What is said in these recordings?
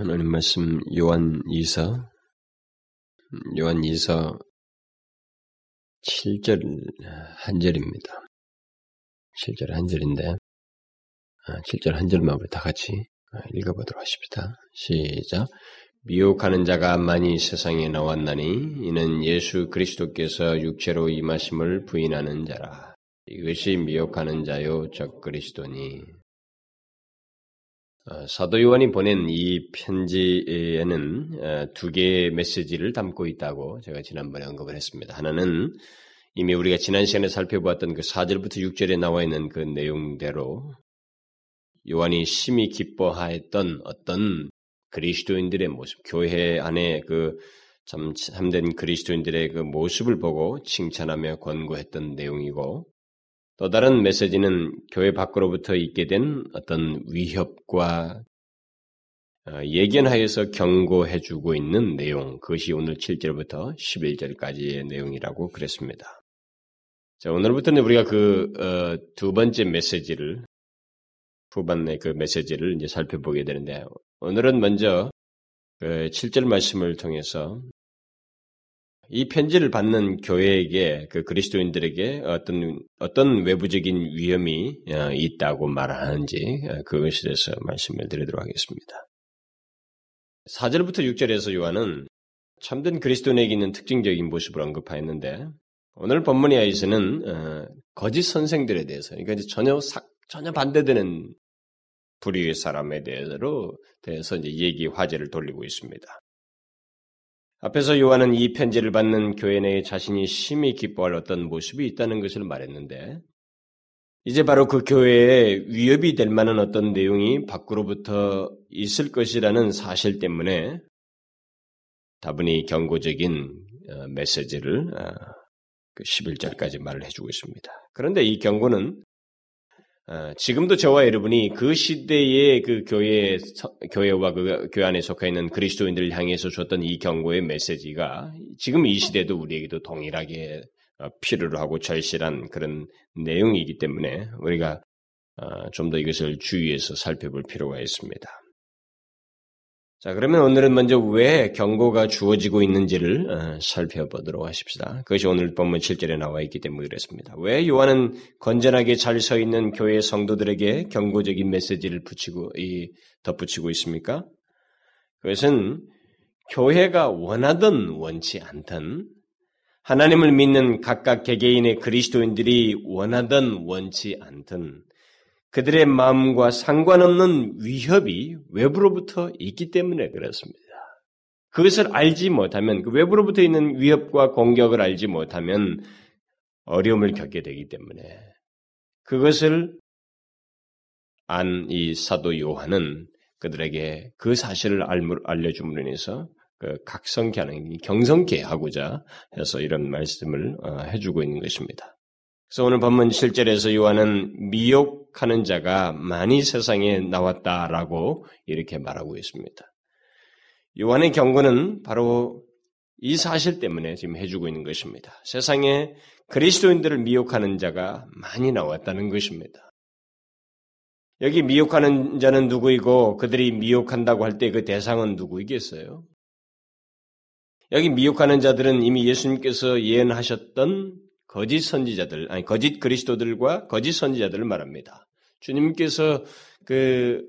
하나님 말씀 요한 2서 요한 2서 7절 한 절입니다. 7절 한 절인데 7절 아, 한 절만 우리 다 같이 읽어보도록 하십시다. 시작. 미혹하는 자가 많이 세상에 나왔나니 이는 예수 그리스도께서 육체로 임하심을 부인하는 자라. 이것이 미혹하는 자요 적 그리스도니 어, 사도 요한이 보낸 이 편지에는 어, 두 개의 메시지를 담고 있다고 제가 지난번에 언급을 했습니다. 하나는 이미 우리가 지난 시간에 살펴보았던 그 4절부터 6절에 나와 있는 그 내용대로 요한이 심히 기뻐하였던 어떤 그리스도인들의 모습, 교회 안에 그 참 참된 그리스도인들의 그 모습을 보고 칭찬하며 권고했던 내용이고 또 다른 메시지는 교회 밖으로부터 있게 된 어떤 위협과 어, 예견하여서 경고해주고 있는 내용, 그것이 오늘 7절부터 11절까지의 내용이라고 그랬습니다. 자, 오늘부터는 우리가 그두 어, 번째 메시지를 후반의 그 메시지를 이제 살펴보게 되는데 오늘은 먼저 그 7절 말씀을 통해서 이 편지를 받는 교회에게 그 그리스도인들에게 어떤 어떤 외부적인 위험이 어, 있다고 말하는지 어, 그것에 대해서 말씀을 드리도록 하겠습니다. 4절부터 6절에서 요한은 참된 그리스도인에게 있는 특징적인 모습을 언급하였는데 오늘 본문에서는 어, 거짓 선생들에 대해서 그러니까 전혀 사, 전혀 반대되는 불의의 사람에 대해서 대해서 이제 얘기 화제를 돌리고 있습니다. 앞에서 요한은 이 편지를 받는 교회 내에 자신이 심히 기뻐할 어떤 모습이 있다는 것을 말했는데, 이제 바로 그 교회에 위협이 될 만한 어떤 내용이 밖으로부터 있을 것이라는 사실 때문에 다분히 경고적인 어, 메시지를 11절까지 어, 그 말을 해주고 있습니다. 그런데 이 경고는 어, 지금도 저와 여러분이 그 시대의 그 교회 교회와 그 교회 안에 속해 있는 그리스도인들을 향해서 줬던 이 경고의 메시지가 지금 이 시대도 우리에게도 동일하게 어, 필요로 하고 절실한 그런 내용이기 때문에 우리가 어, 좀더 이것을 주의해서 살펴볼 필요가 있습니다. 자, 그러면 오늘은 먼저 왜 경고가 주어지고 있는지를 어, 살펴보도록 하십시다. 그것이 오늘 본문 7절에 나와 있기 때문에 그렇습니다. 왜 요한은 건전하게 잘 서 있는 교회 성도들에게 경고적인 메시지를 붙이고, 이, 덧붙이고 있습니까? 그것은 교회가 원하든 원치 않든 하나님을 믿는 각각 개개인의 그리스도인들이 원하든 원치 않든 그들의 마음과 상관없는 위협이 외부로부터 있기 때문에 그렇습니다. 그것을 알지 못하면, 그 외부로부터 있는 위협과 공격을 알지 못하면 어려움을 겪게 되기 때문에 그것을 안 이 사도 요한은 그들에게 그 사실을 알려줌으로 인해서 그 각성케 하는, 경성케 하고자 해서 이런 말씀을 어, 해주고 있는 것입니다. 그래서 오늘 본문 7절에서 요한은 미혹 하는 자가 많이 세상에 나왔다라고 이렇게 말하고 있습니다. 요한의 경고는 바로 이 사실 때문에 지금 해주고 있는 것입니다. 세상에 그리스도인들을 미혹하는 자가 많이 나왔다는 것입니다. 여기 미혹하는 자는 누구이고 그들이 미혹한다고 할 때 그 대상은 누구이겠어요? 여기 미혹하는 자들은 이미 예수님께서 예언하셨던 거짓 선지자들, 아니 거짓 그리스도들과 거짓 선지자들을 말합니다. 주님께서 그,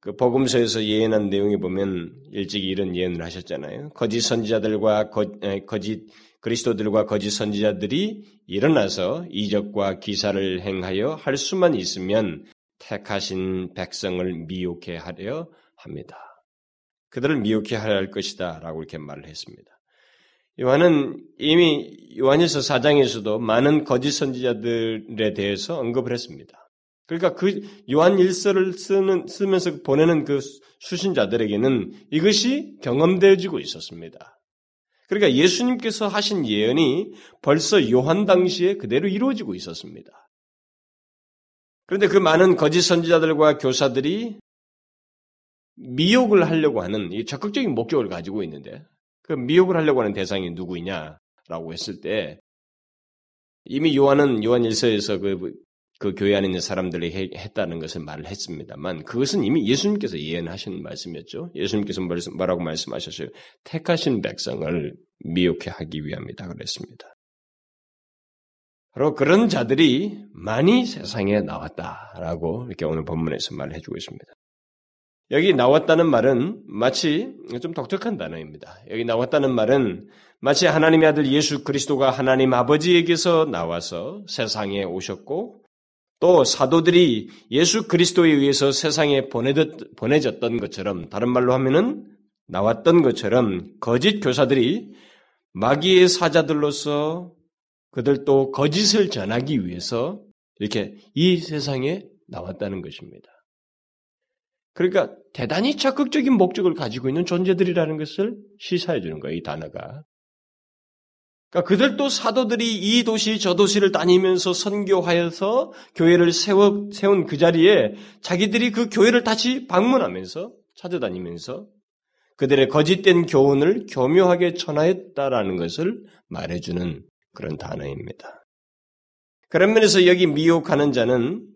그 복음서에서 예언한 내용에 보면 일찍 이런 예언을 하셨잖아요. 거짓 선지자들과 거, 거짓 그리스도들과 거짓 선지자들이 일어나서 이적과 기사를 행하여 할 수만 있으면 택하신 백성을 미혹해 하려 합니다. 그들을 미혹해 하려 할 것이다. 라고 이렇게 말을 했습니다. 요한은 이미 요한일서 4장에서도 많은 거짓 선지자들에 대해서 언급을 했습니다. 그러니까 그 요한 일서를 쓰는, 쓰면서 보내는 그 수신자들에게는 이것이 경험되어지고 있었습니다. 그러니까 예수님께서 하신 예언이 벌써 요한 당시에 그대로 이루어지고 있었습니다. 그런데 그 많은 거짓 선지자들과 교사들이 미혹을 하려고 하는 이 적극적인 목적을 가지고 있는데 그 미혹을 하려고 하는 대상이 누구이냐라고 했을 때 이미 요한은 요한 일서에서 그 그 교회 안에 있는 사람들이 했다는 것을 말을 했습니다만 그것은 이미 예수님께서 예언하신 말씀이었죠. 예수님께서 뭐라고 말씀하셨어요? 택하신 백성을 미혹해 하기 위함이다 그랬습니다. 바로 그런 자들이 많이 세상에 나왔다라고 이렇게 오늘 본문에서 말해주고 있습니다. 여기 나왔다는 말은 마치 좀 독특한 단어입니다. 여기 나왔다는 말은 마치 하나님의 아들 예수 그리스도가 하나님 아버지에게서 나와서 세상에 오셨고 또 사도들이 예수 그리스도에 의해서 세상에 보내졌던 것처럼 다른 말로 하면은 나왔던 것처럼 거짓 교사들이 마귀의 사자들로서 그들도 거짓을 전하기 위해서 이렇게 이 세상에 나왔다는 것입니다. 그러니까 대단히 적극적인 목적을 가지고 있는 존재들이라는 것을 시사해 주는 거예요, 이 단어가. 그러니까 그들도 사도들이 이 도시 저 도시를 다니면서 선교하여서 교회를 세워, 세운 그 자리에 자기들이 그 교회를 다시 방문하면서 찾아다니면서 그들의 거짓된 교훈을 교묘하게 전하였다라는 것을 말해주는 그런 단어입니다. 그런 면에서 여기 미혹하는 자는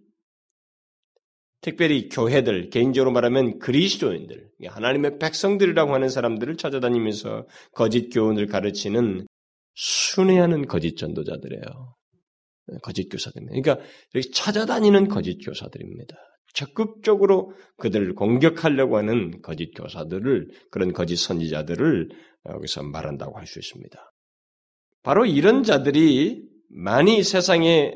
특별히 교회들, 개인적으로 말하면 그리스도인들, 하나님의 백성들이라고 하는 사람들을 찾아다니면서 거짓 교훈을 가르치는 순회하는 거짓 전도자들이에요. 거짓 교사들입니다. 그러니까 여기 찾아다니는 거짓 교사들입니다. 적극적으로 그들을 공격하려고 하는 거짓 교사들을 그런 거짓 선지자들을 여기서 말한다고 할 수 있습니다. 바로 이런 자들이 많이 세상에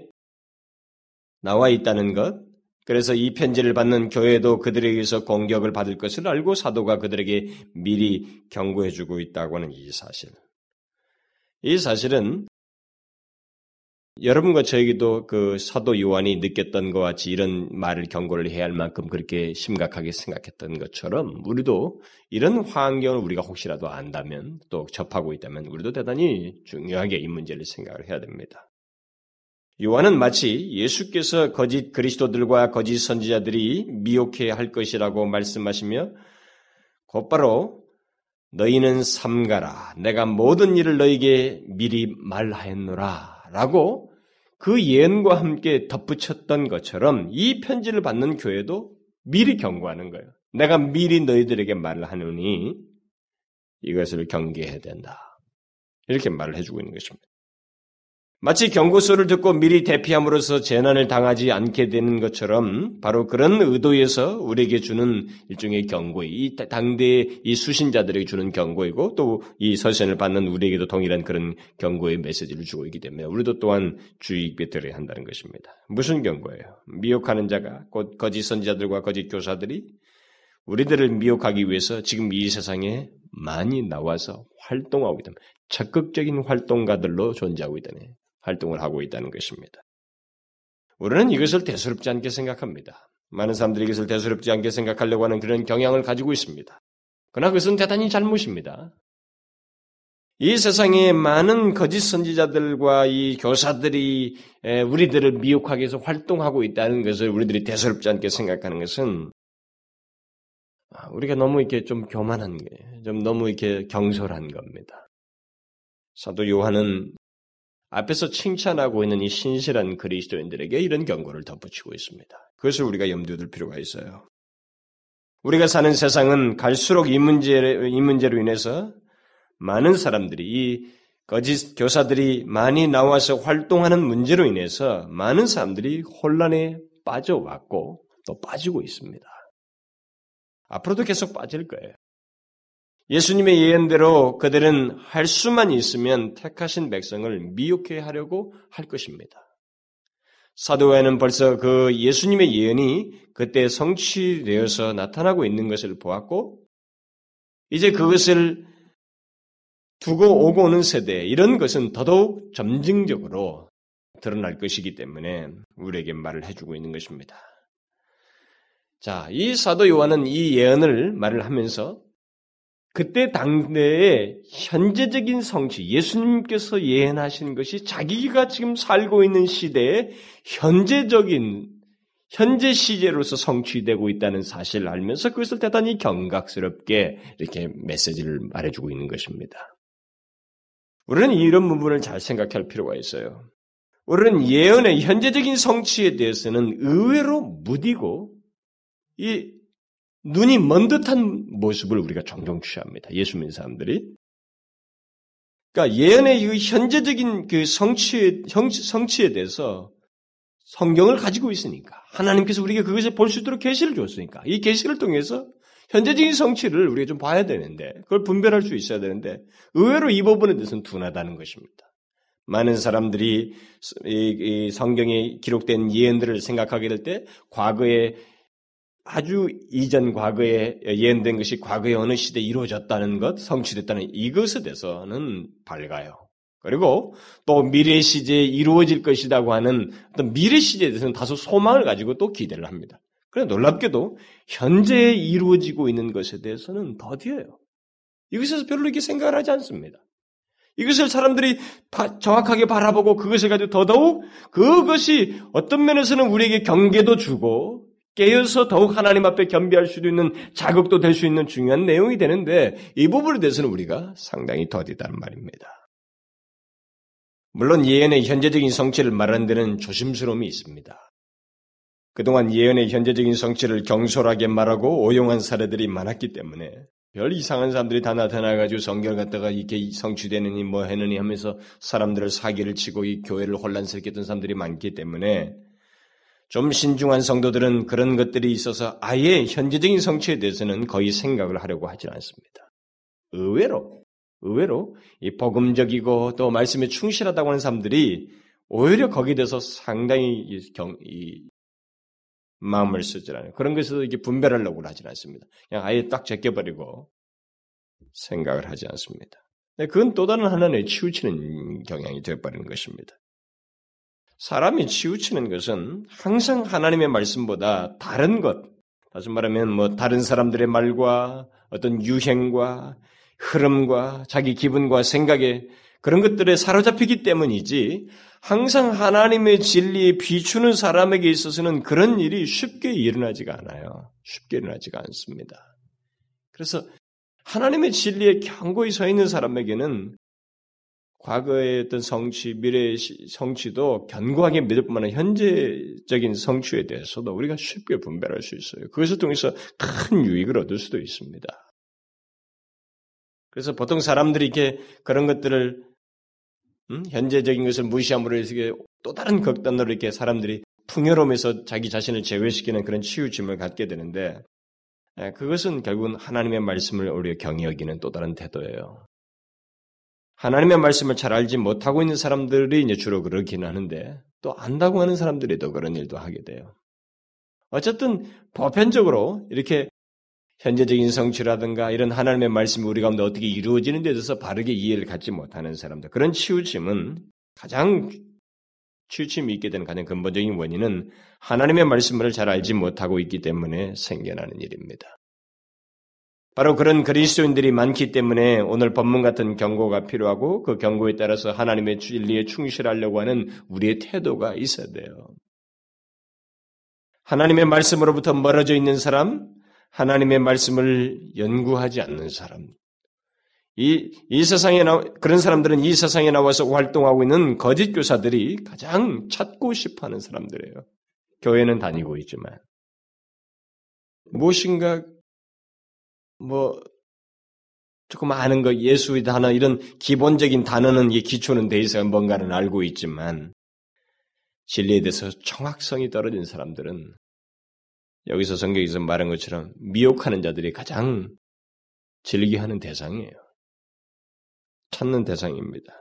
나와 있다는 것, 그래서 이 편지를 받는 교회도 그들에게서 공격을 받을 것을 알고 사도가 그들에게 미리 경고해주고 있다고 하는 이 사실. 이 사실은 여러분과 저에게도 그 사도 요한이 느꼈던 것 같이 이런 말을 경고를 해야 할 만큼 그렇게 심각하게 생각했던 것처럼 우리도 이런 환경을 우리가 혹시라도 안다면 또 접하고 있다면 우리도 대단히 중요하게 이 문제를 생각을 해야 됩니다. 요한은 마치 예수께서 거짓 그리스도들과 거짓 선지자들이 미혹해 할 것이라고 말씀하시며 곧바로 너희는 삼가라. 내가 모든 일을 너희에게 미리 말하였노라. 라고 그 예언과 함께 덧붙였던 것처럼 이 편지를 받는 교회도 미리 경고하는 거예요. 내가 미리 너희들에게 말을 하느니 이것을 경계해야 된다. 이렇게 말을 해주고 있는 것입니다. 마치 경고소를 듣고 미리 대피함으로써 재난을 당하지 않게 되는 것처럼 바로 그런 의도에서 우리에게 주는 일종의 경고이 이 당대의 이 수신자들에게 주는 경고이고 또 이 서신을 받는 우리에게도 동일한 그런 경고의 메시지를 주고 있기 때문에 우리도 또한 주의 깊게 들어야 한다는 것입니다. 무슨 경고예요? 미혹하는 자가 곧 거짓 선지자들과 거짓 교사들이 우리들을 미혹하기 위해서 지금 이 세상에 많이 나와서 활동하고 있다. 적극적인 활동가들로 존재하고 있다네. 활동을 하고 있다는 것입니다. 우리는 이것을 대수롭지 않게 생각합니다. 많은 사람들이 이것을 대수롭지 않게 생각하려고 하는 그런 경향을 가지고 있습니다. 그러나 그것은 대단히 잘못입니다. 이 세상에 많은 거짓 선지자들과 이 교사들이 우리들을 미혹하기 위해서 활동하고 있다는 것을 우리들이 대수롭지 않게 생각하는 것은 아, 우리가 너무 이렇게 좀 교만한 거예요. 좀 너무 이렇게 경솔한 겁니다. 사도 요한은 앞에서 칭찬하고 있는 이 신실한 그리스도인들에게 이런 경고를 덧붙이고 있습니다. 그것을 우리가 염두에 둘 필요가 있어요. 우리가 사는 세상은 갈수록 이 문제, 이 문제로 인해서 많은 사람들이 이 거짓 교사들이 많이 나와서 활동하는 문제로 인해서 많은 사람들이 혼란에 빠져왔고 또 빠지고 있습니다. 앞으로도 계속 빠질 거예요. 예수님의 예언대로 그들은 할 수만 있으면 택하신 백성을 미혹해 하려고 할 것입니다. 사도에는 벌써 그 예수님의 예언이 그때 성취되어서 나타나고 있는 것을 보았고, 이제 그것을 두고 오고 오는 세대, 이런 것은 더더욱 점증적으로 드러날 것이기 때문에 우리에게 말을 해주고 있는 것입니다. 자, 이 사도 요한은 이 예언을 말을 하면서 그때 당대의 현재적인 성취, 예수님께서 예언하신 것이 자기가 지금 살고 있는 시대에 현재적인, 현재 시제로서 성취되고 있다는 사실을 알면서 그것을 대단히 경각스럽게 이렇게 메시지를 말해주고 있는 것입니다. 우리는 이런 부분을 잘 생각할 필요가 있어요. 우리는 예언의 현재적인 성취에 대해서는 의외로 무디고 이 눈이 먼 듯한 모습을 우리가 종종 취합니다. 예수 믿는 사람들이. 그러니까 예언의 이 현재적인 그 성취에, 성취에 대해서 성경을 가지고 있으니까 하나님께서 우리에게 그것을 볼 수 있도록 계시를 줬으니까 이 계시를 통해서 현재적인 성취를 우리가 좀 봐야 되는데 그걸 분별할 수 있어야 되는데 의외로 이 부분에 대해서는 둔하다는 것입니다. 많은 사람들이 이 성경에 기록된 예언들을 생각하게 될 때 과거에 아주 이전 과거에 예언된 것이 과거의 어느 시대에 이루어졌다는 것, 성취됐다는 이것에 대해서는 밝아요. 그리고 또 미래 시제에 이루어질 것이라고 하는 어떤 미래 시제에 대해서는 다소 소망을 가지고 또 기대를 합니다. 그런데 놀랍게도 현재 이루어지고 있는 것에 대해서는 더디어요. 이것에서 별로 이렇게 생각을 하지 않습니다. 이것을 사람들이 정확하게 바라보고 그것을 가지고 더더욱 그것이 어떤 면에서는 우리에게 경계도 주고 깨어서 더욱 하나님 앞에 겸비할 수도 있는 자극도 될 수 있는 중요한 내용이 되는데 이 부분에 대해서는 우리가 상당히 더디다는 말입니다. 물론 예언의 현재적인 성취를 말하는 데는 조심스러움이 있습니다. 그동안 예언의 현재적인 성취를 경솔하게 말하고 오용한 사례들이 많았기 때문에 별 이상한 사람들이 다 나타나가지고 성경을 갖다가 이렇게 성취되느니 뭐 했느니 하면서 사람들을 사기를 치고 이 교회를 혼란스럽게 했던 사람들이 많기 때문에 좀 신중한 성도들은 그런 것들이 있어서 아예 현재적인 성취에 대해서는 거의 생각을 하려고 하지 않습니다. 의외로, 의외로 이 복음적이고 또 말씀에 충실하다고 하는 사람들이 오히려 거기에 대해서 상당히 경, 이 마음을 쓰지 않아요. 그런 것에서 이게 분별하려고 하지 않습니다. 그냥 아예 딱 제껴버리고 생각을 하지 않습니다. 그건 또 다른 하나의 치우치는 경향이 되어버리는 것입니다. 사람이 치우치는 것은 항상 하나님의 말씀보다 다른 것, 다시 말하면 뭐 다른 사람들의 말과 어떤 유행과 흐름과 자기 기분과 생각에 그런 것들에 사로잡히기 때문이지 항상 하나님의 진리에 비추는 사람에게 있어서는 그런 일이 쉽게 일어나지가 않아요. 쉽게 일어나지가 않습니다. 그래서 하나님의 진리에 견고히 서 있는 사람에게는 과거의 어떤 성취, 미래의 성취도 견고하게 믿을 뿐만 아니라 현재적인 성취에 대해서도 우리가 쉽게 분별할 수 있어요. 그것을 통해서 큰 유익을 얻을 수도 있습니다. 그래서 보통 사람들이 이렇게 그런 것들을 음? 현재적인 것을 무시함으로 해서 또 다른 극단으로 이렇게 사람들이 풍요로움에서 자기 자신을 제외시키는 그런 치우침을 갖게 되는데 예, 그것은 결국은 하나님의 말씀을 우리가 경히 여기는 또 다른 태도예요. 하나님의 말씀을 잘 알지 못하고 있는 사람들이 이제 주로 그렇기는 하는데 또 안다고 하는 사람들이 또 그런 일도 하게 돼요. 어쨌든 보편적으로 이렇게 현재적인 성취라든가 이런 하나님의 말씀이 우리 가운데 어떻게 이루어지는 데 대해서 바르게 이해를 갖지 못하는 사람들 그런 치우침은 가장 치우침이 있게 되는 가장 근본적인 원인은 하나님의 말씀을 잘 알지 못하고 있기 때문에 생겨나는 일입니다. 바로 그런 그리스도인들이 많기 때문에 오늘 법문 같은 경고가 필요하고 그 경고에 따라서 하나님의 진리에 충실하려고 하는 우리의 태도가 있어야 돼요. 하나님의 말씀으로부터 멀어져 있는 사람, 하나님의 말씀을 연구하지 않는 사람, 이, 이 세상에 나, 그런 사람들은 이 세상에 나와서 활동하고 있는 거짓 교사들이 가장 찾고 싶어 하는 사람들이에요. 교회는 다니고 있지만. 무엇인가, 뭐, 조금 아는 거, 예수의 단어, 이런 기본적인 단어는, 이 기초는 돼 있어야 뭔가는 알고 있지만, 진리에 대해서 정확성이 떨어진 사람들은 여기서 성경에서 말한 것처럼 미혹하는 자들이 가장 즐기 하는 대상이에요. 찾는 대상입니다.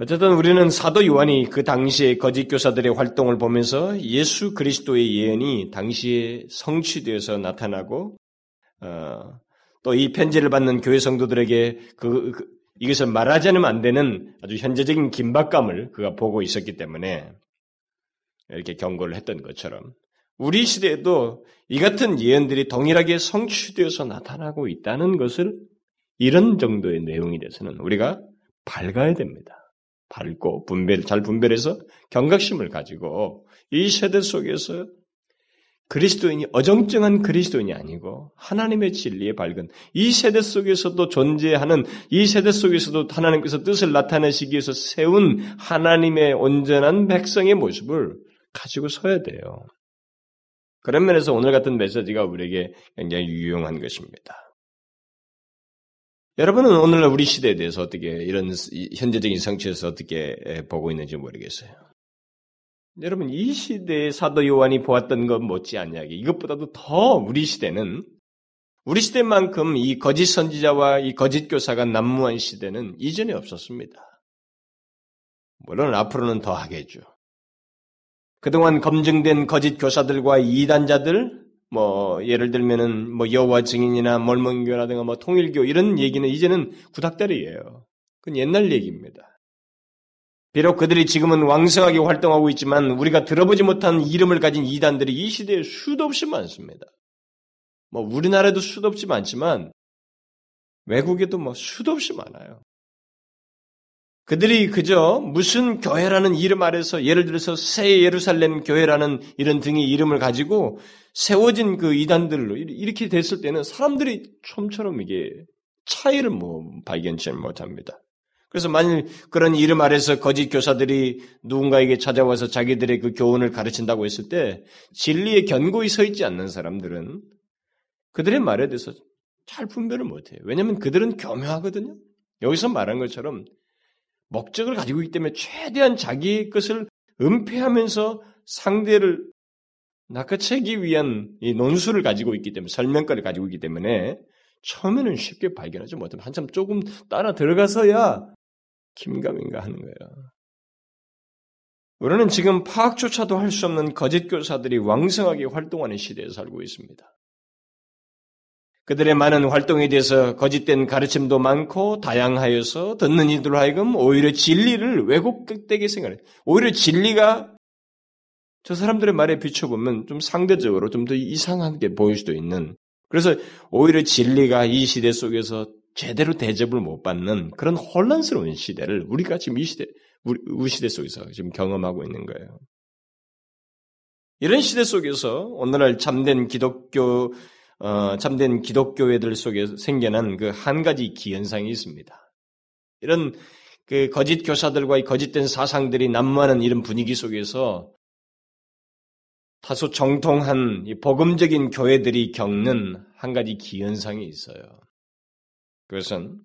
어쨌든 우리는 사도 요한이 그 당시의 거짓 교사들의 활동을 보면서 예수 그리스도의 예언이 당시에 성취되어서 나타나고 어, 또 이 편지를 받는 교회 성도들에게 그, 그, 이것을 말하지 않으면 안 되는 아주 현재적인 긴박감을 그가 보고 있었기 때문에 이렇게 경고를 했던 것처럼 우리 시대에도 이 같은 예언들이 동일하게 성취되어서 나타나고 있다는 것을 이런 정도의 내용이 돼서는 우리가 밝아야 됩니다. 밝고 분별, 잘 분별해서 경각심을 가지고 이 세대 속에서 그리스도인이 어정쩡한 그리스도인이 아니고 하나님의 진리에 밝은 이 세대 속에서도 존재하는 이 세대 속에서도 하나님께서 뜻을 나타내시기 위해서 세운 하나님의 온전한 백성의 모습을 가지고 서야 돼요. 그런 면에서 오늘 같은 메시지가 우리에게 굉장히 유용한 것입니다. 여러분은 오늘날 우리 시대에 대해서 어떻게 이런 현재적인 성취에서 어떻게 보고 있는지 모르겠어요. 여러분 이 시대의 사도 요한이 보았던 것 못지않냐 이것보다도 더 우리 시대는 우리 시대만큼 이 거짓 선지자와 이 거짓 교사가 난무한 시대는 이전에 없었습니다. 물론 앞으로는 더 하겠죠. 그동안 검증된 거짓 교사들과 이단자들, 뭐 예를 들면은 뭐 여호와 증인이나 몰몬교라든가 뭐 통일교 이런 얘기는 이제는 구닥다리예요. 그건 옛날 얘기입니다. 비록 그들이 지금은 왕성하게 활동하고 있지만 우리가 들어보지 못한 이름을 가진 이단들이 이 시대에 수도 없이 많습니다. 뭐 우리나라에도 수도 없이 많지만 외국에도 뭐 수도 없이 많아요. 그들이 그저 무슨 교회라는 이름 아래서 예를 들어서 새 예루살렘 교회라는 이런 등의 이름을 가지고 세워진 그 이단들로 이렇게 됐을 때는 사람들이 좀처럼 이게 차이를 뭐 발견치 못합니다. 그래서 만일 그런 이름 아래서 거짓 교사들이 누군가에게 찾아와서 자기들의 그 교훈을 가르친다고 했을 때 진리에 견고히 서 있지 않는 사람들은 그들의 말에 대해서 잘 분별을 못해요. 왜냐하면 그들은 교묘하거든요. 여기서 말한 것처럼 목적을 가지고 있기 때문에 최대한 자기의 것을 은폐하면서 상대를 낚아채기 위한 이 논수를 가지고 있기 때문에 설명까지 가지고 있기 때문에 처음에는 쉽게 발견하지 못하면 한참 조금 따라 들어가서야 김감인가 하는 거예요. 우리는 지금 파악조차도 할 수 없는 거짓 교사들이 왕성하게 활동하는 시대에 살고 있습니다. 그들의 많은 활동에 대해서 거짓된 가르침도 많고 다양하여서 듣는 이들 하여금 오히려 진리를 왜곡되게 생각해. 오히려 진리가 저 사람들의 말에 비춰보면 좀 상대적으로 좀 더 이상하게 보일 수도 있는. 그래서 오히려 진리가 이 시대 속에서 제대로 대접을 못 받는 그런 혼란스러운 시대를 우리가 지금 이 시대, 우리, 우리 시대 속에서 지금 경험하고 있는 거예요. 이런 시대 속에서 오늘날 참된 기독교, 어, 참된 기독교회들 속에 생겨난 그 한 가지 기현상이 있습니다. 이런 그 거짓 교사들과 거짓된 사상들이 난무하는 이런 분위기 속에서 다소 정통한 복음적인 교회들이 겪는 한 가지 기현상이 있어요. 그것은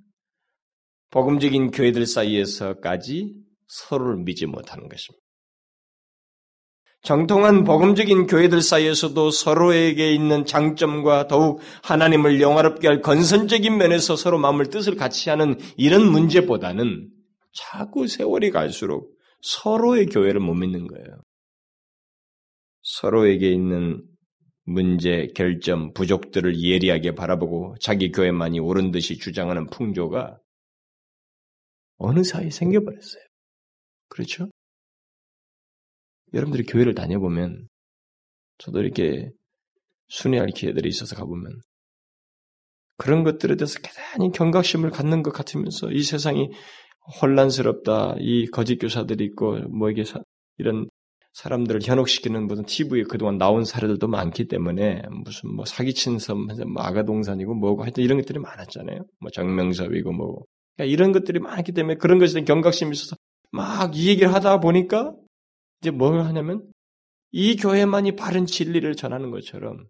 복음적인 교회들 사이에서까지 서로를 믿지 못하는 것입니다. 정통한 복음적인 교회들 사이에서도 서로에게 있는 장점과 더욱 하나님을 영화롭게 할 건선적인 면에서 서로 마음을 뜻을 같이 하는 이런 문제보다는 자꾸 세월이 갈수록 서로의 교회를 못 믿는 거예요. 서로에게 있는 문제, 결점, 부족들을 예리하게 바라보고 자기 교회만이 옳은 듯이 주장하는 풍조가 어느 사이에 생겨버렸어요. 그렇죠? 여러분들이 교회를 다녀보면 저도 이렇게 순회할 기회들이 있어서 가보면 그런 것들에 대해서 대단히 경각심을 갖는 것 같으면서 이 세상이 혼란스럽다, 이 거짓 교사들이 있고 뭐 이게 이런 사람들을 현혹시키는 무슨 TV에 그동안 나온 사례들도 많기 때문에 무슨 뭐 사기친 섬, 뭐 아가동산이고 뭐고 하여튼 이런 것들이 많았잖아요. 뭐 정명섭이고 뭐 그러니까 이런 것들이 많기 때문에 그런 것에 대한 경각심이 있어서 막 이 얘기를 하다 보니까 이제 뭘 하냐면 이 교회만이 바른 진리를 전하는 것처럼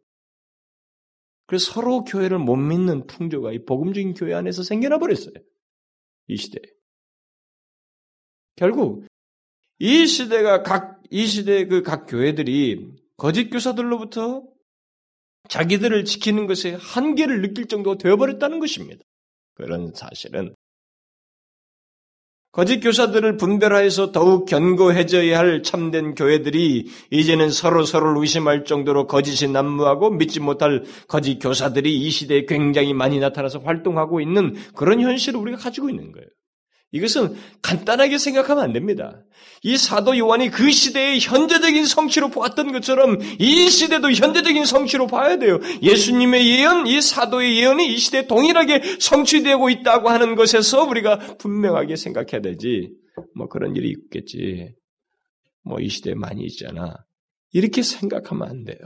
그래서 서로 교회를 못 믿는 풍조가 이 복음적인 교회 안에서 생겨나 버렸어요. 이 시대에. 결국 이 시대가 각, 이 시대의 그 각 교회들이 거짓 교사들로부터 자기들을 지키는 것에 한계를 느낄 정도가 되어버렸다는 것입니다. 그런 사실은 거짓 교사들을 분별하여서 더욱 견고해져야 할 참된 교회들이 이제는 서로 서로를 의심할 정도로 거짓이 난무하고 믿지 못할 거짓 교사들이 이 시대에 굉장히 많이 나타나서 활동하고 있는 그런 현실을 우리가 가지고 있는 거예요. 이것은 간단하게 생각하면 안 됩니다. 이 사도 요한이 그 시대의 현재적인 성취로 보았던 것처럼 이 시대도 현재적인 성취로 봐야 돼요. 예수님의 예언, 이 사도의 예언이 이 시대에 동일하게 성취되고 있다고 하는 것에서 우리가 분명하게 생각해야 되지. 뭐 그런 일이 있겠지. 뭐 이 시대에 많이 있잖아. 이렇게 생각하면 안 돼요.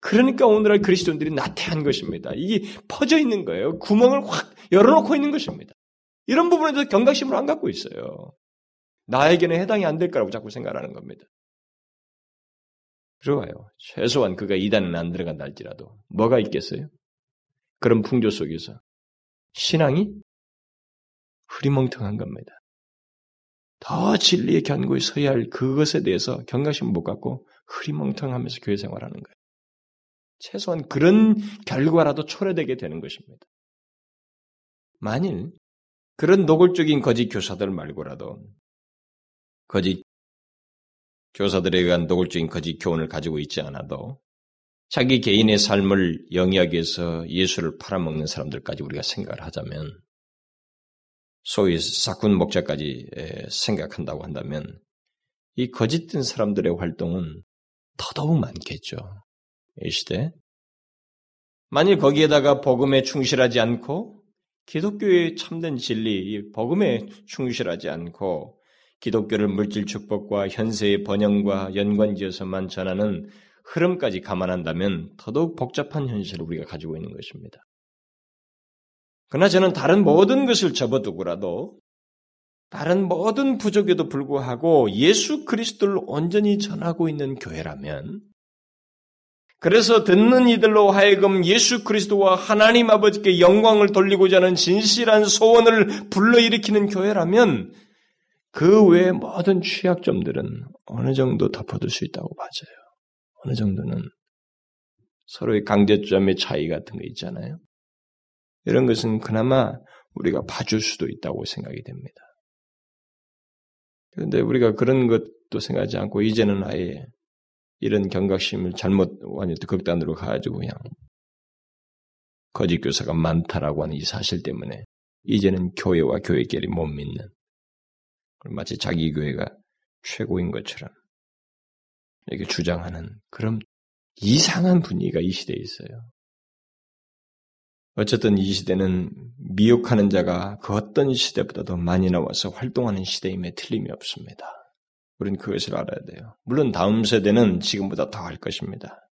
그러니까 오늘날 그리스도인들이 나태한 것입니다. 이게 퍼져 있는 거예요. 구멍을 확 열어놓고 있는 것입니다. 이런 부분에 대해서 경각심을 안 갖고 있어요. 나에게는 해당이 안 될 거라고 자꾸 생각하는 겁니다. 들어와요. 최소한 그가 이단은 안 들어간다 할지라도 뭐가 있겠어요? 그런 풍조 속에서 신앙이 흐리멍텅한 겁니다. 더 진리의 견고히 서야 할 그것에 대해서 경각심을 못 갖고 흐리멍텅하면서 교회 생활하는 거예요. 최소한 그런 결과라도 초래되게 되는 것입니다. 만일 그런 노골적인 거짓 교사들 말고라도 거짓 교사들에 의한 노골적인 거짓 교훈을 가지고 있지 않아도 자기 개인의 삶을 영위하기 위해서 예수를 팔아먹는 사람들까지 우리가 생각을 하자면 소위 사꾼 목자까지 생각한다고 한다면 이 거짓된 사람들의 활동은 더더욱 많겠죠. 이 시대. 만일 거기에다가 복음에 충실하지 않고 기독교의 참된 진리, 복음에 충실하지 않고 기독교를 물질 축복과 현세의 번영과 연관지어서만 전하는 흐름까지 감안한다면 더더욱 복잡한 현실을 우리가 가지고 있는 것입니다. 그러나 저는 다른 모든 것을 접어두고라도 다른 모든 부족에도 불구하고 예수 그리스도를 온전히 전하고 있는 교회라면 그래서 듣는 이들로 하여금 예수 그리스도와 하나님 아버지께 영광을 돌리고자 하는 진실한 소원을 불러일으키는 교회라면 그 외의 모든 취약점들은 어느 정도 덮어둘 수 있다고 봐져요. 어느 정도는 서로의 강제점의 차이 같은 거 있잖아요. 이런 것은 그나마 우리가 봐줄 수도 있다고 생각이 됩니다. 그런데 우리가 그런 것도 생각하지 않고 이제는 아예 이런 경각심을 잘못 완전 극단으로 가지고 그냥 거짓 교사가 많다라고 하는 이 사실 때문에 이제는 교회와 교회끼리 못 믿는 마치 자기 교회가 최고인 것처럼 이렇게 주장하는 그런 이상한 분위기가 이 시대에 있어요. 어쨌든 이 시대는 미혹하는 자가 그 어떤 시대보다도 많이 나와서 활동하는 시대임에 틀림이 없습니다. 우리는 그것을 알아야 돼요. 물론 다음 세대는 지금보다 더 할 것입니다.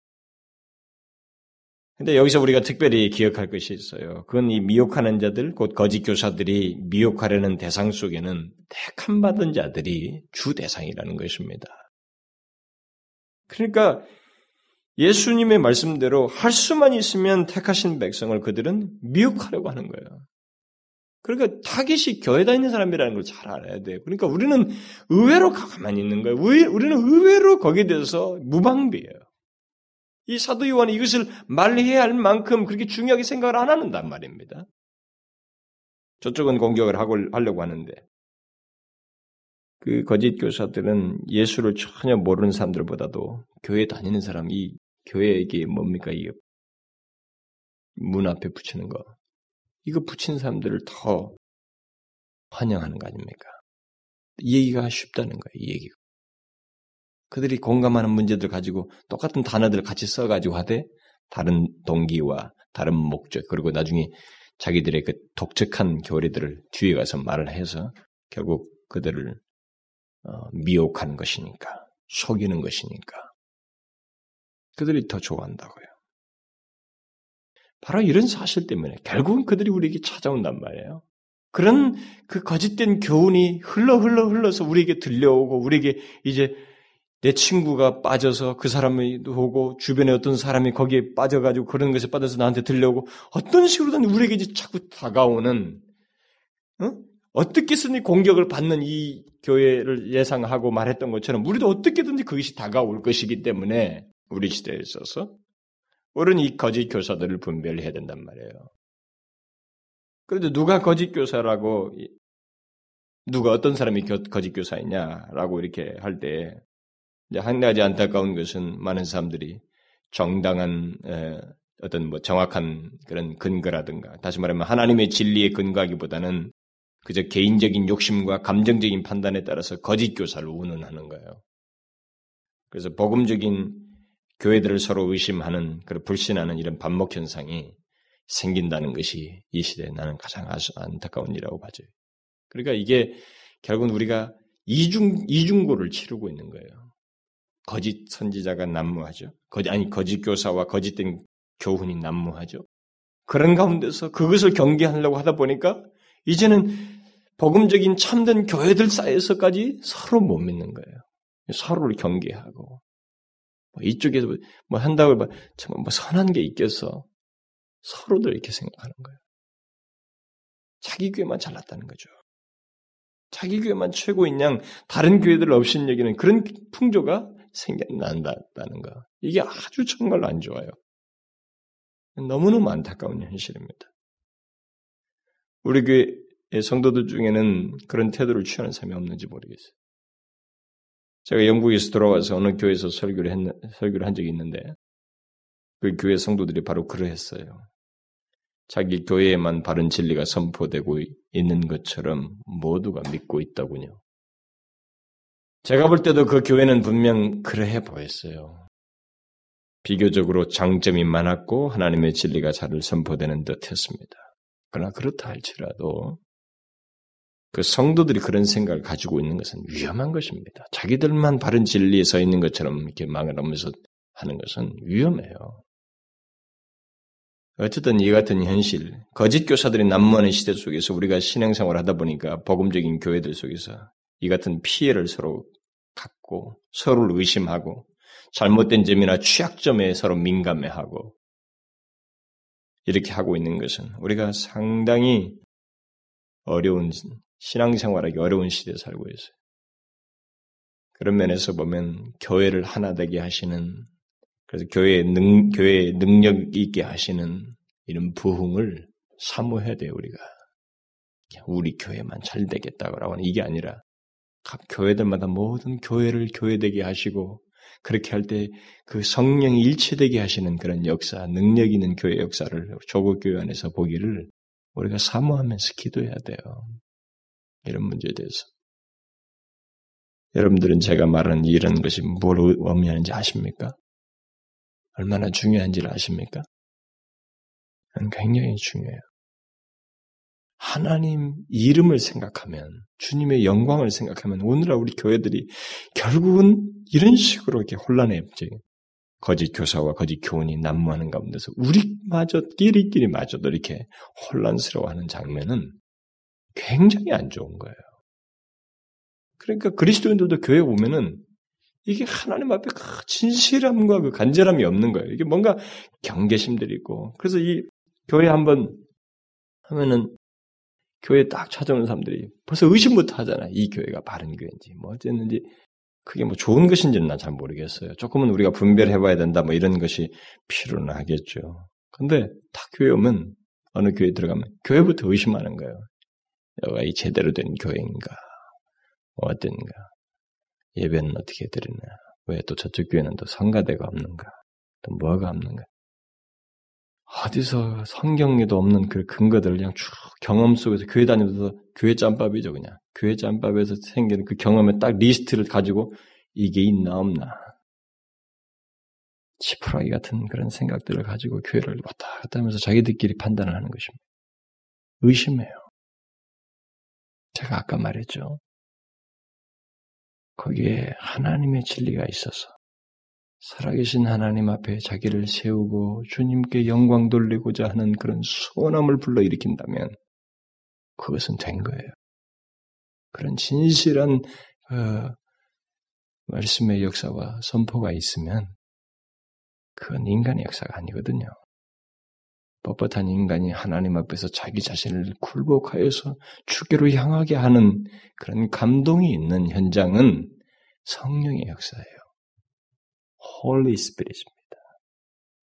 근데 여기서 우리가 특별히 기억할 것이 있어요. 그건 이 미혹하는 자들, 곧 거짓 교사들이 미혹하려는 대상 속에는 택함 받은 자들이 주 대상이라는 것입니다. 그러니까 예수님의 말씀대로 할 수만 있으면 택하신 백성을 그들은 미혹하려고 하는 거예요. 그러니까 타깃이 교회 다니는 사람이라는 걸 잘 알아야 돼요. 그러니까 우리는 의외로 가만히 있는 거예요. 우리는 의외로 거기에 대해서 무방비예요. 이 사도 요한이 이것을 말해야 할 만큼 그렇게 중요하게 생각을 안 하는단 말입니다. 저쪽은 공격을 하고 하려고 하는데 그 거짓 교사들은 예수를 전혀 모르는 사람들보다도 교회 다니는 사람, 이 교회에게 뭡니까? 이 문 앞에 붙이는 거. 이거 붙인 사람들을 더 환영하는 거 아닙니까? 이 얘기가 쉽다는 거예요, 이 얘기가. 그들이 공감하는 문제들 가지고 똑같은 단어들을 같이 써가지고 하되 다른 동기와 다른 목적 그리고 나중에 자기들의 그 독특한 교리들을 뒤에 가서 말을 해서 결국 그들을 어, 미혹하는 것이니까 속이는 것이니까 그들이 더 좋아한다고요. 바로 이런 사실 때문에 결국은 그들이 우리에게 찾아온단 말이에요. 그런 그 거짓된 교훈이 흘러 흘러 흘러서 우리에게 들려오고 우리에게 이제 내 친구가 빠져서 그 사람이 오고 주변에 어떤 사람이 거기에 빠져가지고 그런 것에 빠져서 나한테 들려오고 어떤 식으로든 우리에게 이제 자꾸 다가오는 어? 어떻게든지 공격을 받는 이 교회를 예상하고 말했던 것처럼 우리도 어떻게든지 그것이 다가올 것이기 때문에 우리 시대에 있어서 우리는 이 거짓 교사들을 분별해야 된단 말이에요. 그런데 누가 거짓 교사라고 누가 어떤 사람이 거짓 교사이냐라고 이렇게 할 때 한 가지 안타까운 것은 많은 사람들이 정당한 어떤 뭐 정확한 그런 근거라든가 다시 말하면 하나님의 진리에 근거하기보다는 그저 개인적인 욕심과 감정적인 판단에 따라서 거짓 교사를 운운하는 거예요. 그래서 복음적인 교회들을 서로 의심하는, 그리고 불신하는 이런 반목 현상이 생긴다는 것이 이 시대에 나는 가장 안타까운 일이라고 봐져요. 그러니까 이게 결국은 우리가 이중, 이중고를 치르고 있는 거예요. 거짓 선지자가 난무하죠. 거짓, 아니, 거짓 교사와 거짓된 교훈이 난무하죠. 그런 가운데서 그것을 경계하려고 하다 보니까 이제는 복음적인 참된 교회들 사이에서까지 서로 못 믿는 거예요. 서로를 경계하고 뭐 이쪽에서 뭐 한다고 뭐, 뭐 선한 게 있겠어. 서로들 이렇게 생각하는 거예요. 자기 교회만 잘났다는 거죠. 자기 교회만 최고인 양 다른 교회들 없인 얘기는 그런 풍조가 생겨난다는 거. 이게 아주 정말 안 좋아요. 너무너무 안타까운 현실입니다. 우리 교회 성도들 중에는 그런 태도를 취하는 사람이 없는지 모르겠어요. 제가 영국에서 돌아와서 어느 교회에서 설교를 했, 설교를 한 적이 있는데 그 교회 성도들이 바로 그러했어요. 자기 교회에만 바른 진리가 선포되고 있는 것처럼 모두가 믿고 있다군요. 제가 볼 때도 그 교회는 분명 그러해 보였어요. 비교적으로 장점이 많았고 하나님의 진리가 잘 선포되는 듯 했습니다. 그러나 그렇다 할지라도 그 성도들이 그런 생각을 가지고 있는 것은 위험한 것입니다. 자기들만 바른 진리에 서 있는 것처럼 이렇게 망을하면서 하는 것은 위험해요. 어쨌든 이 같은 현실, 거짓 교사들이 난무하는 시대 속에서 우리가 신앙생활을 하다 보니까 복음적인 교회들 속에서 이 같은 피해를 서로 갖고 서로를 의심하고 잘못된 점이나 취약점에 서로 민감해하고 이렇게 하고 있는 것은 우리가 상당히 어려운 신앙생활하기 어려운 시대에 살고 있어요. 그런 면에서 보면 교회를 하나 되게 하시는 그래서 교회의 능 교회의 능력 있게 하시는 이런 부흥을 사모해야 돼요 우리가 우리 교회만 잘 되겠다고 하는 이게 아니라 각 교회들마다 모든 교회를 교회되게 하시고 그렇게 할 때 그 성령이 일체되게 하시는 그런 역사, 능력 있는 교회 역사를 조국 교회 안에서 보기를 우리가 사모하면서 기도해야 돼요. 이런 문제에 대해서. 여러분들은 제가 말하는 이런 것이 뭘 의미하는지 아십니까? 얼마나 중요한지를 아십니까? 굉장히 중요해요. 하나님 이름을 생각하면, 주님의 영광을 생각하면, 오늘날 우리 교회들이 결국은 이런 식으로 이렇게 혼란해. 거짓 교사와 거짓 교훈이 난무하는 가운데서 우리마저, 끼리끼리 마저도 이렇게 혼란스러워하는 장면은 굉장히 안 좋은 거예요. 그러니까 그리스도인들도 교회 오면은 이게 하나님 앞에 그 진실함과 그 간절함이 없는 거예요. 이게 뭔가 경계심들이 있고. 그래서 이 교회 한번 하면은 교회 딱 찾아오는 사람들이 벌써 의심부터 하잖아. 이 교회가 바른 교회인지, 뭐 어쨌는지, 그게 뭐 좋은 것인지는 난 잘 모르겠어요. 조금은 우리가 분별해 봐야 된다, 뭐 이런 것이 필요는 하겠죠. 근데 딱 교회 오면, 어느 교회 들어가면, 교회부터 의심하는 거예요. 여가 이 제대로 된 교회인가, 뭐 어떤가, 예배는 어떻게 드리나, 왜 또 저쪽 교회는 또 성가대가 없는가, 또 뭐가 없는가. 어디서 성경에도 없는 그 근거들을 그냥 쭉 경험 속에서 교회 다니면서 교회 짬밥이죠, 그냥. 교회 짬밥에서 생기는 그 경험의 딱 리스트를 가지고 이게 있나 없나. 치프라기 같은 그런 생각들을 가지고 교회를 왔다 갔다 하면서 자기들끼리 판단을 하는 것입니다. 의심해요. 제가 아까 말했죠. 거기에 하나님의 진리가 있어서 살아계신 하나님 앞에 자기를 세우고 주님께 영광 돌리고자 하는 그런 소원함을 불러일으킨다면 그것은 된 거예요. 그런 진실한 어, 말씀의 역사와 선포가 있으면 그건 인간의 역사가 아니거든요. 뻣뻣한 인간이 하나님 앞에서 자기 자신을 굴복하여서 주께로 향하게 하는 그런 감동이 있는 현장은 성령의 역사예요. Holy Spirit입니다.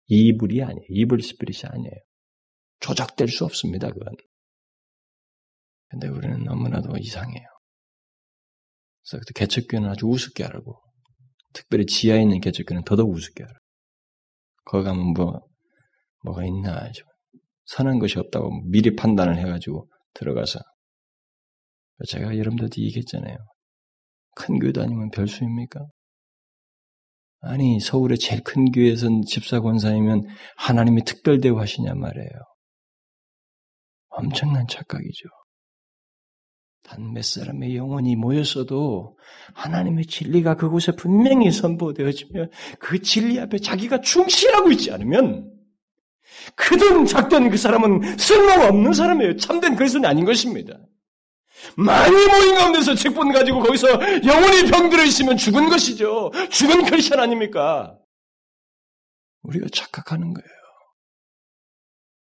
Evil이 아니에요. Evil spirit이 아니에요. 조작될 수 없습니다. 그건. 근데 우리는 너무나도 이상해요. 그래서 개척교는 아주 우습게 알고, 특별히 지하에 있는 개척교는 더더욱 우습게 알아. 거기 가면 뭐, 뭐가 있나, 선한 것이 없다고 미리 판단을 해가지고 들어가서. 제가 여러분들한테 얘기했잖아요. 큰 교회도 아니면 별수입니까? 아니, 서울의 제일 큰 교회에선 집사 권사이면 하나님이 특별 대우하시냐 말이에요. 엄청난 착각이죠. 단 몇 사람의 영혼이 모였어도 하나님의 진리가 그곳에 분명히 선포되어지며 그 진리 앞에 자기가 충실하고 있지 않으면 크든 작든 그 사람은 쓸모가 없는 사람이에요. 참된 그리스도는 아닌 것입니다. 많이 모인 가운데서 책본 가지고 거기서 영혼이 병들어 있으면 죽은 것이죠. 죽은 크리스천 아닙니까? 우리가 착각하는 거예요.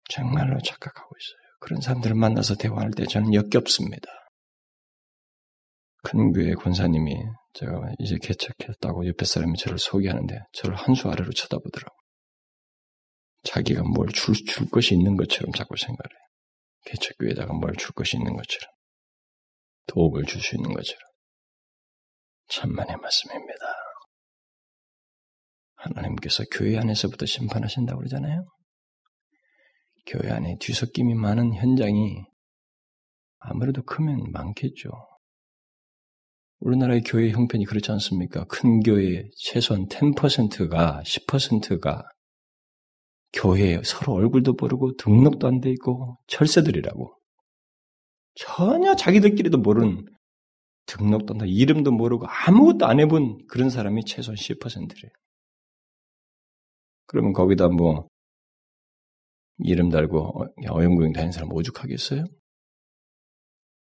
정말로 착각하고 있어요. 그런 사람들을 만나서 대화할 때 저는 역겹습니다. 큰 교회 권사님이 제가 이제 개척했다고 옆에 사람이 저를 소개하는데 저를 한 수 아래로 쳐다보더라고. 자기가 뭘 줄 줄 것이 있는 것처럼 자꾸 생각을 해요. 개척교회에다가 뭘 줄 것이 있는 것처럼. 도움을 줄 수 있는 것처럼. 천만의 말씀입니다. 하나님께서 교회 안에서부터 심판하신다고 그러잖아요. 교회 안에 뒤섞임이 많은 현장이 아무래도 크면 많겠죠. 우리나라의 교회 형편이 그렇지 않습니까? 큰 교회 최소한 10%가, 10%가 교회에 서로 얼굴도 모르고 등록도 안 돼 있고 철새들이라고. 전혀 자기들끼리도 모르는 등록도 안 돼, 이름도 모르고 아무것도 안 해본 그런 사람이 최소한 10%래요. 그러면 거기다 뭐 이름 달고 어영구영 다니는 사람 오죽하겠어요?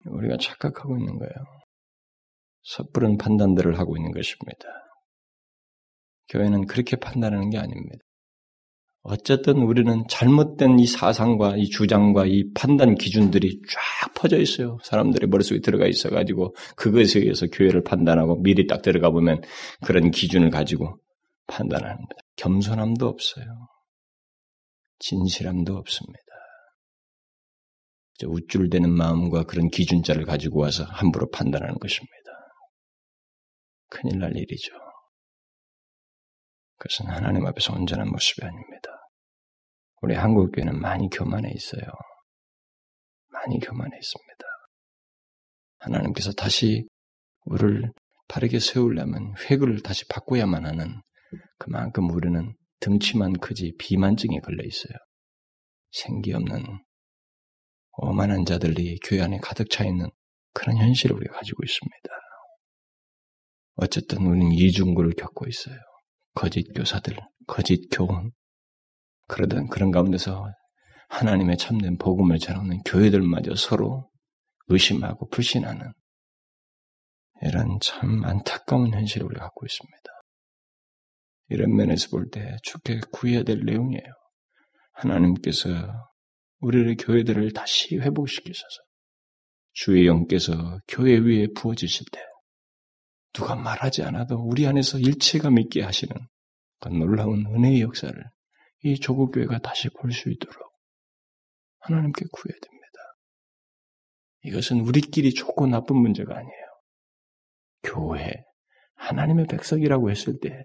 우리가 착각하고 있는 거예요. 섣부른 판단들을 하고 있는 것입니다. 교회는 그렇게 판단하는 게 아닙니다. 어쨌든 우리는 잘못된 이 사상과 이 주장과 이 판단 기준들이 쫙 퍼져 있어요. 사람들의 머릿속에 들어가 있어가지고 그것에 의해서 교회를 판단하고 미리 딱 들어가 보면 그런 기준을 가지고 판단하는 거다. 겸손함도 없어요. 진실함도 없습니다. 우쭐대는 마음과 그런 기준자를 가지고 와서 함부로 판단하는 것입니다. 큰일 날 일이죠. 그것은 하나님 앞에서 온전한 모습이 아닙니다. 우리 한국교회는 많이 교만해 있어요. 많이 교만해 있습니다. 하나님께서 다시 우리를 바르게 세우려면 획을 다시 바꿔야만 하는 그만큼 우리는 등치만 크지 비만증에 걸려 있어요. 생기 없는 오만한 자들이 교회 안에 가득 차 있는 그런 현실을 우리가 가지고 있습니다. 어쨌든 우리는 이중구를 겪고 있어요. 거짓 교사들, 거짓 교훈. 그러던 그런 가운데서 하나님의 참된 복음을 전하는 교회들마저 서로 의심하고 불신하는 이런 참 안타까운 현실을 우리가 갖고 있습니다. 이런 면에서 볼때 죽게 구해야 될 내용이에요. 하나님께서 우리의 교회들을 다시 회복시키셔서 주의 영께서 교회 위에 부어지실 때 누가 말하지 않아도 우리 안에서 일체감 있게 하시는 그 놀라운 은혜의 역사를 이 조국 교회가 다시 볼 수 있도록 하나님께 구해야 됩니다. 이것은 우리끼리 좋고 나쁜 문제가 아니에요. 교회, 하나님의 백성이라고 했을 때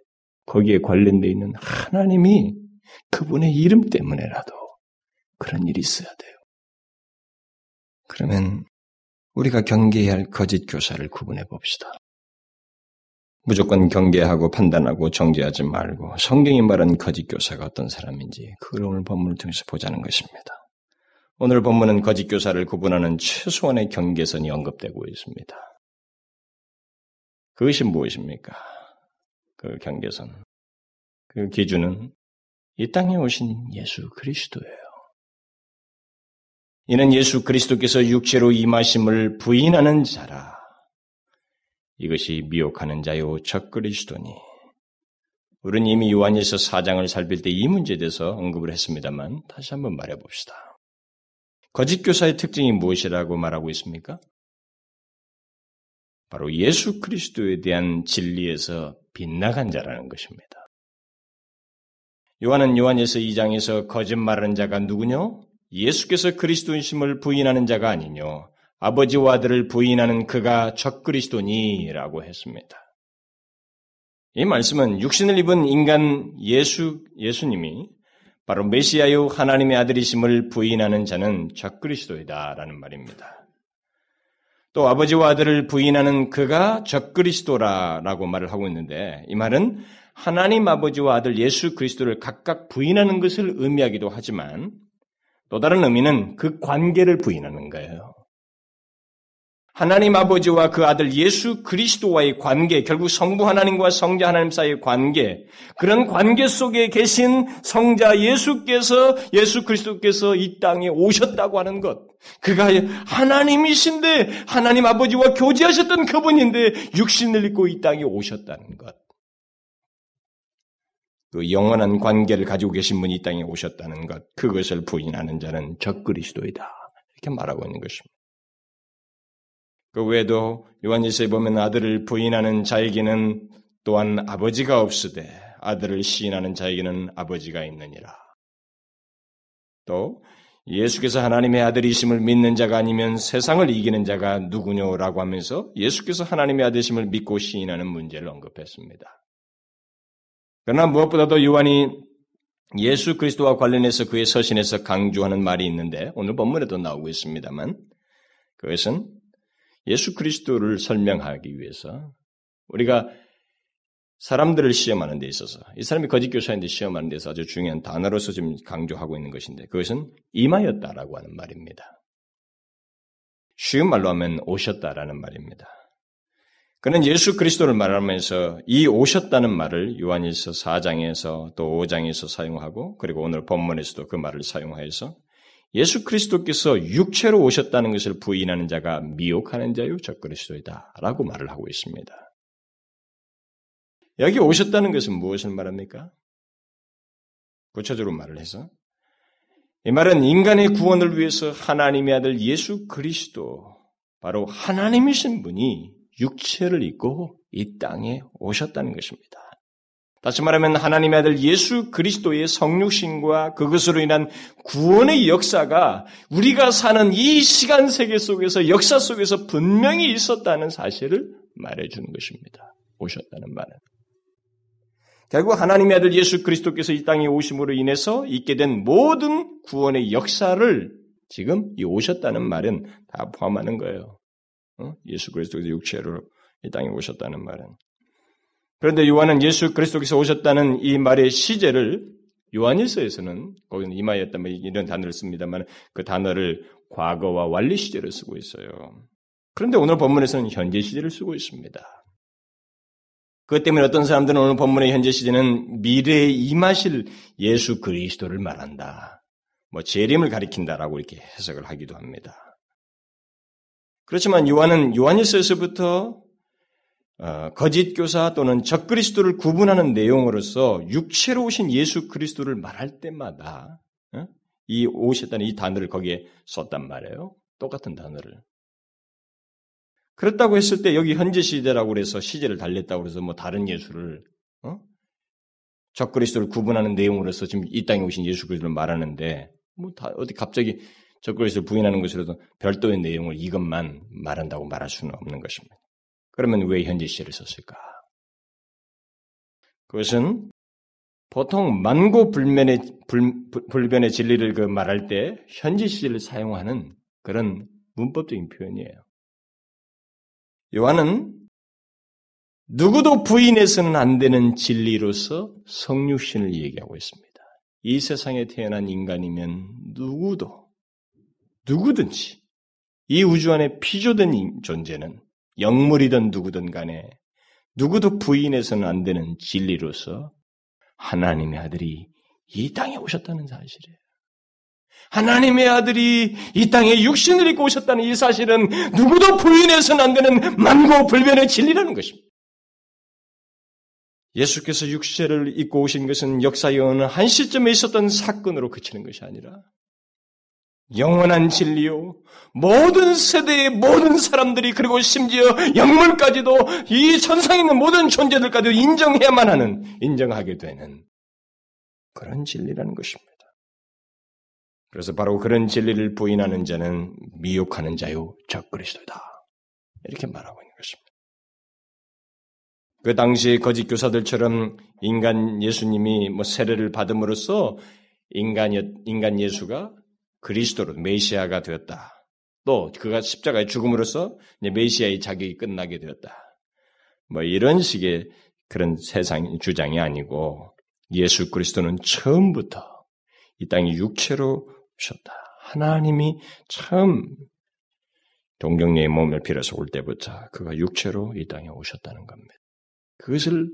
거기에 관련되어 있는 하나님이 그분의 이름 때문에라도 그런 일이 있어야 돼요. 그러면 우리가 경계해야 할 거짓 교사를 구분해 봅시다. 무조건 경계하고 판단하고 정죄하지 말고 성경이 말한 거짓 교사가 어떤 사람인지 그걸 오늘 본문을 통해서 보자는 것입니다. 오늘 본문은 거짓 교사를 구분하는 최소한의 경계선이 언급되고 있습니다. 그것이 무엇입니까? 그 경계선. 그 기준은 이 땅에 오신 예수 그리스도예요. 이는 예수 그리스도께서 육체로 임하심을 부인하는 자라. 이것이 미혹하는 자요 적그리스도니. 우리는 이미 요한일서 4장을 살필 때 이 문제에 대해서 언급을 했습니다만 다시 한번 말해 봅시다. 거짓 교사의 특징이 무엇이라고 말하고 있습니까? 바로 예수 그리스도에 대한 진리에서 빗나간 자라는 것입니다. 요한은 요한에서 2장에서 거짓말하는 자가 누구뇨? 예수께서 그리스도인심을 부인하는 자가 아니뇨. 아버지와 아들을 부인하는 그가 적그리스도니라고 했습니다. 이 말씀은 육신을 입은 인간 예수 예수님이 바로 메시아요 하나님의 아들이심을 부인하는 자는 적그리스도이다라는 말입니다. 또 아버지와 아들을 부인하는 그가 적그리스도라라고 말을 하고 있는데 이 말은 하나님 아버지와 아들 예수 그리스도를 각각 부인하는 것을 의미하기도 하지만 또 다른 의미는 그 관계를 부인하는 거예요. 하나님 아버지와 그 아들 예수 그리스도와의 관계, 결국 성부 하나님과 성자 하나님 사이의 관계, 그런 관계 속에 계신 성자 예수께서, 예수 그리스도께서 이 땅에 오셨다고 하는 것. 그가 하나님이신데, 하나님 아버지와 교제하셨던 그분인데, 육신을 입고 이 땅에 오셨다는 것. 그 영원한 관계를 가지고 계신 분이 이 땅에 오셨다는 것. 그것을 부인하는 자는 적 그리스도이다. 이렇게 말하고 있는 것입니다. 그 외에도 요한일서에 보면 아들을 부인하는 자에게는 또한 아버지가 없으되 아들을 시인하는 자에게는 아버지가 있느니라. 또 예수께서 하나님의 아들이심을 믿는 자가 아니면 세상을 이기는 자가 누구냐라고 하면서 예수께서 하나님의 아들이심을 믿고 시인하는 문제를 언급했습니다. 그러나 무엇보다도 요한이 예수 그리스도와 관련해서 그의 서신에서 강조하는 말이 있는데 오늘 본문에도 나오고 있습니다만 그것은 예수 그리스도를 설명하기 위해서 우리가 사람들을 시험하는 데 있어서 이 사람이 거짓 교사인데 시험하는 데서 아주 중요한 단어로서 지금 강조하고 있는 것인데 그것은 임하였다라고 하는 말입니다. 쉬운 말로 하면 오셨다라는 말입니다. 그는 예수 그리스도를 말하면서 이 오셨다는 말을 요한일서 4장에서 또 5장에서 사용하고 그리고 오늘 본문에서도 그 말을 사용하여서 예수 그리스도께서 육체로 오셨다는 것을 부인하는 자가 미혹하는 자요 적그리스도이다. 라고 말을 하고 있습니다. 여기 오셨다는 것은 무엇을 말합니까? 구체적으로 말을 해서 이 말은 인간의 구원을 위해서 하나님의 아들 예수 그리스도 바로 하나님이신 분이 육체를 입고 이 땅에 오셨다는 것입니다. 다시 말하면 하나님의 아들 예수 그리스도의 성육신과 그것으로 인한 구원의 역사가 우리가 사는 이 시간 세계 속에서 역사 속에서 분명히 있었다는 사실을 말해주는 것입니다. 오셨다는 말은. 결국 하나님의 아들 예수 그리스도께서 이 땅에 오심으로 인해서 있게 된 모든 구원의 역사를 지금 이 오셨다는 말은 다 포함하는 거예요. 어? 예수 그리스도께서 육체로 이 땅에 오셨다는 말은. 그런데 요한은 예수 그리스도께서 오셨다는 이 말의 시제를 요한일서에서는 거기는 이마였다 뭐 이런 단어를 씁니다만 그 단어를 과거와 완리 시제를 쓰고 있어요. 그런데 오늘 본문에서는 현재 시제를 쓰고 있습니다. 그것 때문에 어떤 사람들은 오늘 본문의 현재 시제는 미래에 임하실 예수 그리스도를 말한다. 뭐 재림을 가리킨다라고 이렇게 해석을 하기도 합니다. 그렇지만 요한은 요한일서에서부터 어, 거짓 교사 또는 적그리스도를 구분하는 내용으로서 육체로 오신 예수 그리스도를 말할 때마다 어? 이 오셨다는 이 단어를 거기에 썼단 말이에요. 똑같은 단어를. 그렇다고 했을 때 여기 현재 시대라고 그래서 시제를 달랬다고 그래서 뭐 다른 예수를 어? 적그리스도를 구분하는 내용으로서 지금 이 땅에 오신 예수 그리스도를 말하는데 뭐 다 어디 갑자기 적그리스도를 부인하는 것으로도 별도의 내용을 이것만 말한다고 말할 수는 없는 것입니다. 그러면 왜 현재 시를 썼을까? 그것은 보통 만고 불면의 불, 불변의 진리를 그 말할 때 현재 시를 사용하는 그런 문법적인 표현이에요. 요한은 누구도 부인해서는 안 되는 진리로서 성육신을 얘기하고 있습니다. 이 세상에 태어난 인간이면 누구도 누구든지 이 우주 안에 피조된 존재는 영물이든 누구든 간에 누구도 부인해서는 안 되는 진리로서 하나님의 아들이 이 땅에 오셨다는 사실이에요. 하나님의 아들이 이 땅에 육신을 입고 오셨다는 이 사실은 누구도 부인해서는 안 되는 만고 불변의 진리라는 것입니다. 예수께서 육체를 입고 오신 것은 역사의 어느 한 시점에 있었던 사건으로 그치는 것이 아니라 영원한 진리요. 모든 세대의 모든 사람들이 그리고 심지어 영물까지도 이 천상에 있는 모든 존재들까지도 인정해야만 하는 인정하게 되는 그런 진리라는 것입니다. 그래서 바로 그런 진리를 부인하는 자는 미혹하는 자요 적그리스도다. 이렇게 말하고 있는 것입니다. 그 당시 거짓 교사들처럼 인간 예수님이 뭐 세례를 받음으로써 인간 인간 예수가 그리스도로 메시아가 되었다. 또 그가 십자가의 죽음으로써 메시아의 자격이 끝나게 되었다. 뭐 이런 식의 그런 세상 주장이 아니고 예수 그리스도는 처음부터 이 땅에 육체로 오셨다. 하나님이 처음 동정녀의 몸을 빌어서 올 때부터 그가 육체로 이 땅에 오셨다는 겁니다. 그것을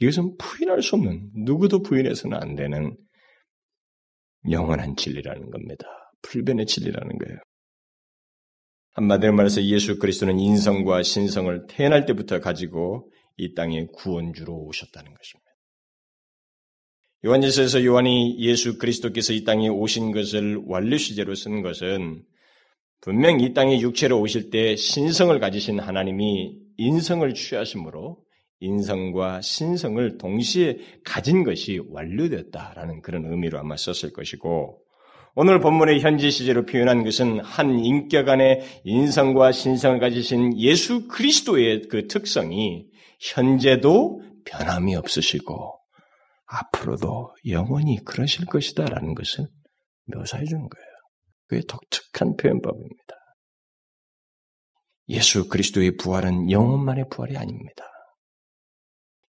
이것은 부인할 수 없는 누구도 부인해서는 안 되는 영원한 진리라는 겁니다. 불변의 진리라는 거예요. 한마디로 말해서 예수 그리스도는 인성과 신성을 태어날 때부터 가지고 이 땅에 구원주로 오셨다는 것입니다. 요한일서에서 요한이 예수 그리스도께서 이 땅에 오신 것을 완료시제로 쓴 것은 분명 이 땅에 육체로 오실 때 신성을 가지신 하나님이 인성을 취하심으로 인성과 신성을 동시에 가진 것이 완료되었다라는 그런 의미로 아마 썼을 것이고 오늘 본문의 현재 시제로 표현한 것은 한 인격 안에 인성과 신성을 가지신 예수 그리스도의 그 특성이 현재도 변함이 없으시고 앞으로도 영원히 그러실 것이다라는 것을 묘사해 주는 거예요. 그게 독특한 표현법입니다. 예수 그리스도의 부활은 영혼만의 부활이 아닙니다.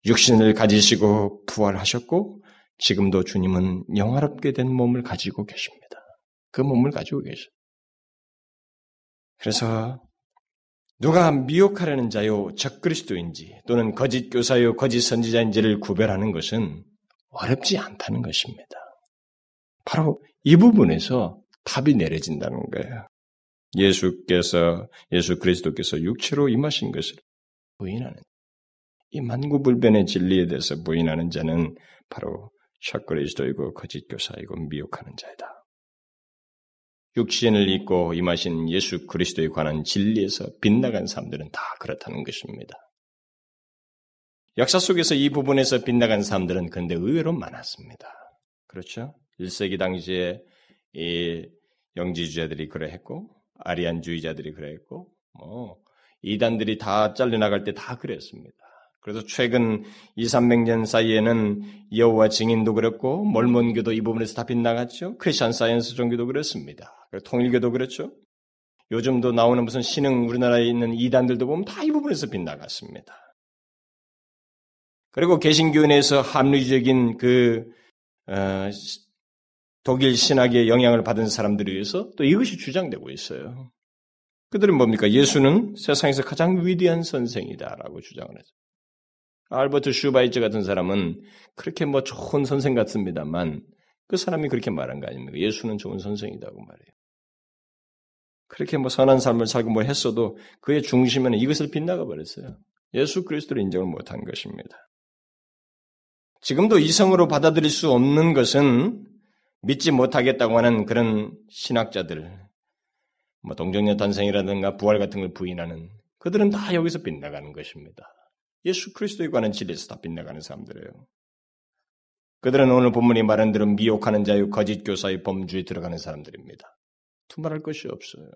육신을 가지시고 부활하셨고 지금도 주님은 영화롭게 된 몸을 가지고 계십니다. 그 몸을 가지고 계셔. 그래서 누가 미혹하려는 자요 적그리스도인지 또는 거짓 교사요 거짓 선지자인지를 구별하는 것은 어렵지 않다는 것입니다. 바로 이 부분에서 답이 내려진다는 거예요. 예수께서 예수 그리스도께서 육체로 임하신 것을 부인하는 이 만구불변의 진리에 대해서 부인하는 자는 바로 샷그리스도이고 거짓 교사이고 미혹하는 자이다. 육신을 입고 임하신 예수 그리스도에 관한 진리에서 빗나간 사람들은 다 그렇다는 것입니다. 역사 속에서 이 부분에서 빗나간 사람들은 그런데 의외로 많았습니다. 그렇죠? 1세기 당시에 이 영지주의자들이 그러했고 아리안주의자들이 그랬고 뭐 이단들이 다 잘려나갈 때 다 그랬습니다. 그래서 최근 2, 300년 사이에는 여호와 증인도 그렇고 몰몬교도 이 부분에서 다 빗나갔죠. 크리스천 사이언스 종교도 그렇습니다. 통일교도 그렇죠. 요즘도 나오는 무슨 신흥 우리나라에 있는 이단들도 보면 다 이 부분에서 빗나갔습니다. 그리고 개신교인에서 합리적인 그 어, 독일 신학의 영향을 받은 사람들에 의해서 또 이것이 주장되고 있어요. 그들은 뭡니까? 예수는 세상에서 가장 위대한 선생이다라고 주장을 하죠. 알버트 슈바이처 같은 사람은 그렇게 뭐 좋은 선생 같습니다만 그 사람이 그렇게 말한 거 아닙니까? 예수는 좋은 선생이다고 말해요. 그렇게 뭐 선한 삶을 살고 뭐 했어도 그의 중심에는 이것을 빗나가 버렸어요. 예수 그리스도를 인정을 못한 것입니다. 지금도 이성으로 받아들일 수 없는 것은 믿지 못하겠다고 하는 그런 신학자들, 뭐 동정녀 탄생이라든가 부활 같은 걸 부인하는 그들은 다 여기서 빗나가는 것입니다. 예수 그리스도에 관한 진리에서 다 빗나가는 사람들이에요. 그들은 오늘 본문이 말한 대로 미혹하는 자유 거짓 교사의 범주에 들어가는 사람들입니다. 두말할 것이 없어요.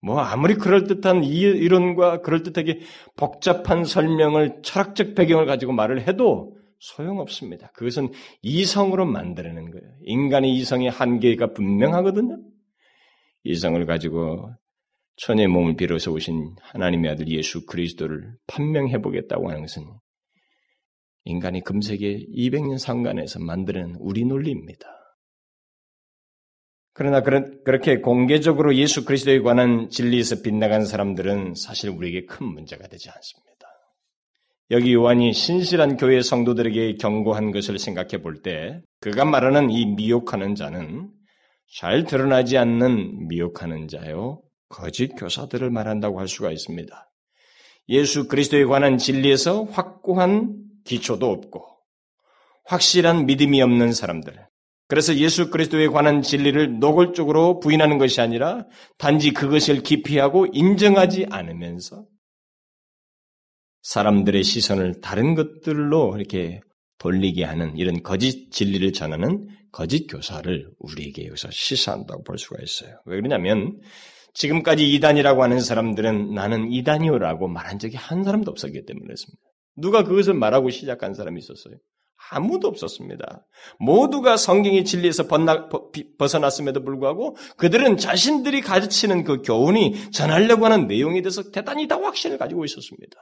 뭐 아무리 그럴듯한 이론과 그럴듯하게 복잡한 설명을 철학적 배경을 가지고 말을 해도 소용없습니다. 그것은 이성으로 만들어낸 거예요. 인간의 이성의 한계가 분명하거든요. 이성을 가지고 천의 몸을 빌어서 오신 하나님의 아들 예수 그리스도를 판명해 보겠다고 하는 것은 인간이 금세계 200년 상간에서 만드는 우리 논리입니다. 그러나 그렇게 공개적으로 예수 그리스도에 관한 진리에서 빗나간 사람들은 사실 우리에게 큰 문제가 되지 않습니다. 여기 요한이 신실한 교회 성도들에게 경고한 것을 생각해 볼 때 그가 말하는 이 미혹하는 자는 잘 드러나지 않는 미혹하는 자요 거짓 교사들을 말한다고 할 수가 있습니다. 예수 그리스도에 관한 진리에서 확고한 기초도 없고 확실한 믿음이 없는 사람들. 그래서 예수 그리스도에 관한 진리를 노골적으로 부인하는 것이 아니라 단지 그것을 기피하고 인정하지 않으면서 사람들의 시선을 다른 것들로 이렇게 돌리게 하는 이런 거짓 진리를 전하는 거짓 교사를 우리에게 여기서 시사한다고 볼 수가 있어요. 왜 그러냐면 지금까지 이단이라고 하는 사람들은 나는 이단이오라고 말한 적이 한 사람도 없었기 때문에 그렇습니다. 누가 그것을 말하고 시작한 사람이 있었어요? 아무도 없었습니다. 모두가 성경의 진리에서 벗어났음에도 불구하고 그들은 자신들이 가르치는 그 교훈이 전하려고 하는 내용에 대해서 대단히 다 확신을 가지고 있었습니다.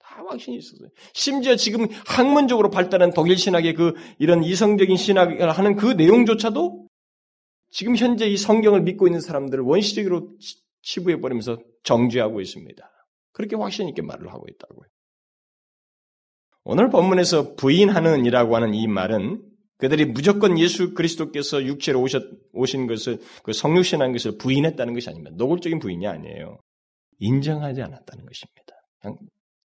다 확신이 있었어요. 심지어 지금 학문적으로 발달한 독일 신학의 그 이런 이성적인 신학을 하는 그 내용조차도 지금 현재 이 성경을 믿고 있는 사람들을 원시적으로 치부해 버리면서 정죄하고 있습니다. 그렇게 확신 있게 말을 하고 있다고요. 오늘 본문에서 부인하는이라고 하는 이 말은 그들이 무조건 예수 그리스도께서 육체로 오셨, 오신 것을, 그 성육신한 것을 부인했다는 것이 아닙니다. 노골적인 부인이 아니에요. 인정하지 않았다는 것입니다. 그냥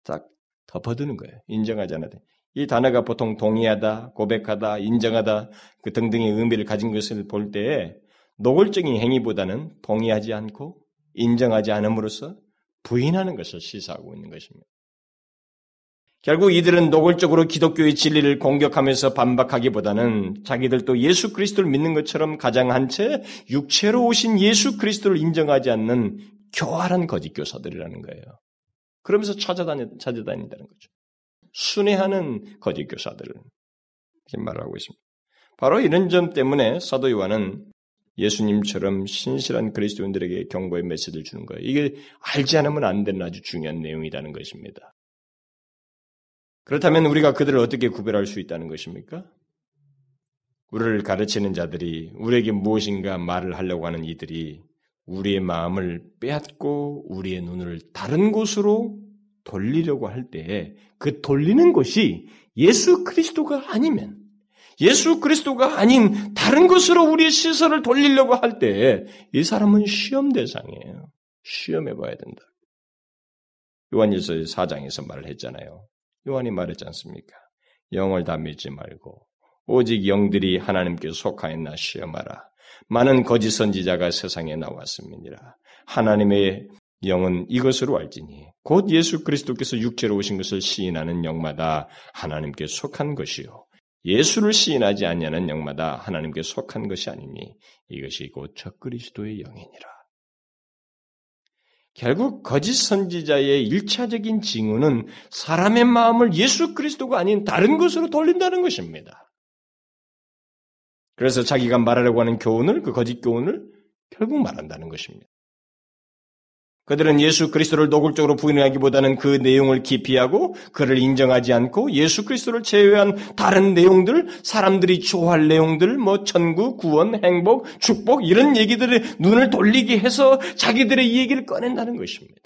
딱 덮어두는 거예요. 인정하지 않았다. 이 단어가 보통 동의하다, 고백하다, 인정하다, 그 등등의 의미를 가진 것을 볼 때에 노골적인 행위보다는 동의하지 않고 인정하지 않음으로써 부인하는 것을 시사하고 있는 것입니다. 결국 이들은 노골적으로 기독교의 진리를 공격하면서 반박하기보다는 자기들도 예수 그리스도를 믿는 것처럼 가장한 채 육체로 오신 예수 그리스도를 인정하지 않는 교활한 거짓 교사들이라는 거예요. 그러면서 찾아다니, 찾아다닌다는 거죠. 순회하는 거짓 교사들을 이렇게 말하고 있습니다. 바로 이런 점 때문에 사도 요한은 예수님처럼 신실한 그리스도인들에게 경고의 메시지를 주는 거예요. 이게 알지 않으면 안 되는 아주 중요한 내용이라는 것입니다. 그렇다면 우리가 그들을 어떻게 구별할 수 있다는 것입니까? 우리를 가르치는 자들이 우리에게 무엇인가 말을 하려고 하는 이들이 우리의 마음을 빼앗고 우리의 눈을 다른 곳으로 돌리려고 할때그 돌리는 것이 예수 그리스도가 아니면 예수 그리스도가 아닌 다른 것으로 우리의 시선을 돌리려고 할때이 사람은 시험 대상이에요. 시험해 봐야 된다. 요한일서 4장에서 말을 했잖아요. 요한이 말했지 않습니까? 영을 다 믿지 말고 오직 영들이 하나님께 속하였나 시험하라. 많은 거짓 선지자가 세상에 나왔음이니라. 하나님의 영은 이것으로 알지니 곧 예수 그리스도께서 육체로 오신 것을 시인하는 영마다 하나님께 속한 것이요 예수를 시인하지 않냐는 영마다 하나님께 속한 것이 아니니 이것이 곧 적그리스도의 영이니라. 결국 거짓 선지자의 일차적인 징후는 사람의 마음을 예수 그리스도가 아닌 다른 것으로 돌린다는 것입니다. 그래서 자기가 말하려고 하는 교훈을 그 거짓 교훈을 결국 말한다는 것입니다. 그들은 예수 그리스도를 노골적으로 부인하기보다는 그 내용을 기피하고 그를 인정하지 않고 예수 그리스도를 제외한 다른 내용들, 사람들이 좋아할 내용들, 뭐 천국, 구원, 행복, 축복 이런 얘기들을 눈을 돌리게 해서 자기들의 이 얘기를 꺼낸다는 것입니다.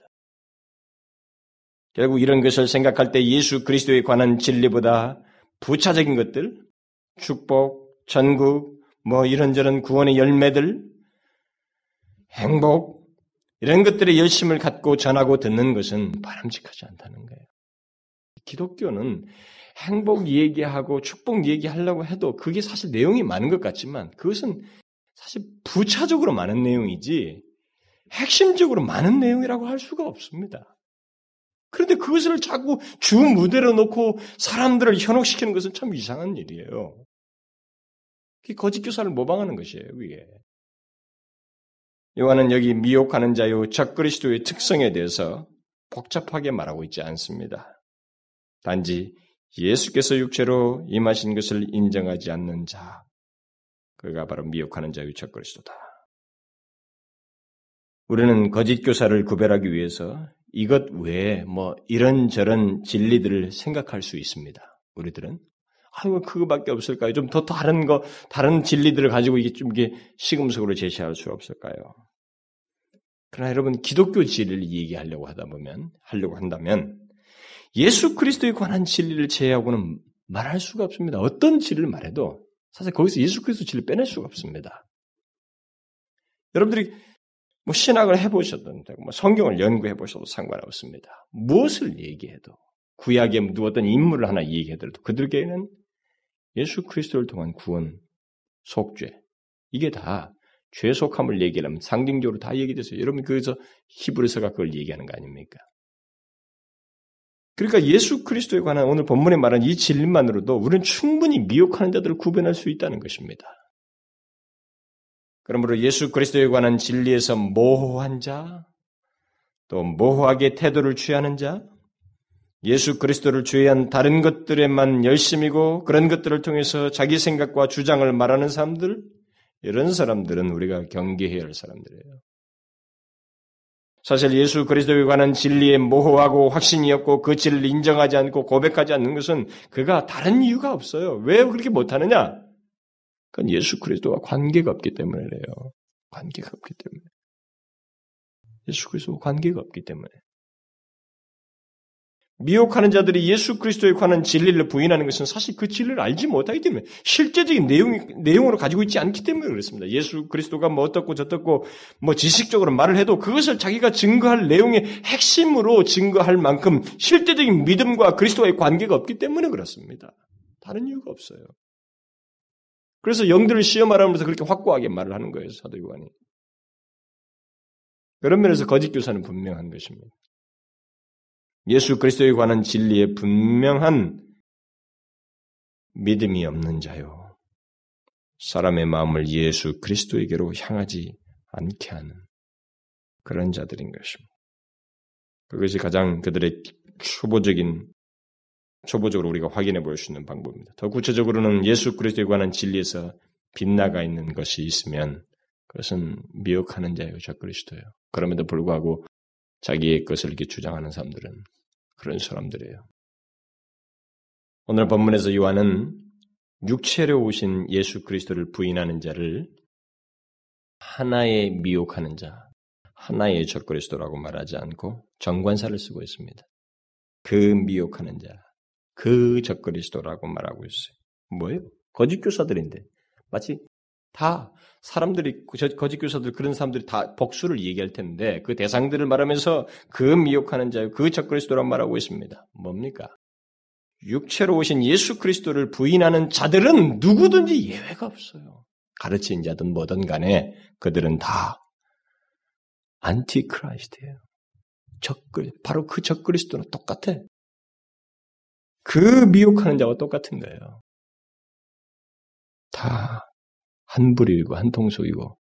결국 이런 것을 생각할 때 예수 그리스도에 관한 진리보다 부차적인 것들, 축복, 천국, 뭐 이런저런 구원의 열매들, 행복, 이런 것들의 열심을 갖고 전하고 듣는 것은 바람직하지 않다는 거예요. 기독교는 행복 얘기하고 축복 얘기하려고 해도 그게 사실 내용이 많은 것 같지만 그것은 사실 부차적으로 많은 내용이지 핵심적으로 많은 내용이라고 할 수가 없습니다. 그런데 그것을 자꾸 주 무대로 놓고 사람들을 현혹시키는 것은 참 이상한 일이에요. 거짓 교사를 모방하는 것이에요, 이게. 요한은 여기 미혹하는 자요 적그리스도의 특성에 대해서 복잡하게 말하고 있지 않습니다. 단지 예수께서 육체로 임하신 것을 인정하지 않는 자, 그가 바로 미혹하는 자요 적그리스도다. 우리는 거짓 교사를 구별하기 위해서 이것 외에 뭐 이런저런 진리들을 생각할 수 있습니다. 우리들은 아이고 그거밖에 없을까요? 좀 더 다른 거 다른 진리들을 가지고 이게 좀 이게 시금석으로 제시할 수 없을까요? 그러나 여러분 기독교 진리를 얘기하려고 하다 보면 하려고 한다면 예수 그리스도에 관한 진리를 제외하고는 말할 수가 없습니다. 어떤 진리를 말해도 사실 거기서 예수 그리스도 진리를 빼낼 수가 없습니다. 여러분들이 뭐 신학을 해보셨든 뭐 성경을 연구해 보셔도 상관없습니다. 무엇을 얘기해도 구약에 누웠던 인물을 하나 얘기해도 그들에게는 예수 그리스도를 통한 구원, 속죄 이게 다 죄속함을 얘기하면 상징적으로 다 얘기됐어요. 여러분 그래서 히브리서가 그걸 얘기하는 거 아닙니까? 그러니까 예수 그리스도에 관한 오늘 본문에 말한 이 진리만으로도 우리는 충분히 미혹하는 자들을 구별할 수 있다는 것입니다. 그러므로 예수 그리스도에 관한 진리에서 모호한 자, 또 모호하게 태도를 취하는 자, 예수 그리스도를 제외한 다른 것들에만 열심이고 그런 것들을 통해서 자기 생각과 주장을 말하는 사람들, 이런 사람들은 우리가 경계해야 할 사람들이에요. 사실 예수 그리스도에 관한 진리에 모호하고 확신이 없고 그 진리를 인정하지 않고 고백하지 않는 것은 그가 다른 이유가 없어요. 왜 그렇게 못하느냐? 그건 예수 그리스도와 관계가 없기 때문이래요. 관계가 없기 때문에. 예수 그리스도와 관계가 없기 때문에. 미혹하는 자들이 예수 그리스도에 관한 진리를 부인하는 것은 사실 그 진리를 알지 못하기 때문에 실제적인 내용, 내용으로 가지고 있지 않기 때문에 그렇습니다. 예수 그리스도가 뭐 어떻고 저떻고 뭐 지식적으로 말을 해도 그것을 자기가 증거할 내용의 핵심으로 증거할 만큼 실제적인 믿음과 그리스도와의 관계가 없기 때문에 그렇습니다. 다른 이유가 없어요. 그래서 영들을 시험하라면서 그렇게 확고하게 말을 하는 거예요, 사도 요한이. 그런 면에서 거짓 교사는 분명한 것입니다. 예수 그리스도에 관한 진리에 분명한 믿음이 없는 자요. 사람의 마음을 예수 그리스도에게로 향하지 않게 하는 그런 자들인 것입니다. 그것이 가장 그들의 초보적인 초보적으로 우리가 확인해 볼 수 있는 방법입니다. 더 구체적으로는 예수 그리스도에 관한 진리에서 빗나가 있는 것이 있으면 그것은 미혹하는 자예요, 저 그리스도예요. 그럼에도 불구하고 자기의 것을 이렇게 주장하는 사람들은 그런 사람들이에요. 오늘 본문에서 요한은 육체로 오신 예수 그리스도를 부인하는 자를 하나의 미혹하는 자, 하나의 적 그리스도라고 말하지 않고 정관사를 쓰고 있습니다. 그 미혹하는 자, 그 적 그리스도라고 말하고 있어요. 뭐예요? 거짓 교사들인데 마치 다 사람들이 거짓 교사들 그런 사람들이 다 복수를 얘기할 텐데 그 대상들을 말하면서 그 미혹하는 자요 그 적 그리스도란 말하고 있습니다. 뭡니까? 육체로 오신 예수 그리스도를 부인하는 자들은 누구든지 예외가 없어요. 가르친 자든 뭐든 간에 그들은 다 안티크라이스트예요. 적그 바로 그 적그리스도는 똑같아. 그 미혹하는 자와 똑같은 거예요. 다 한 부류이고 한 통속이고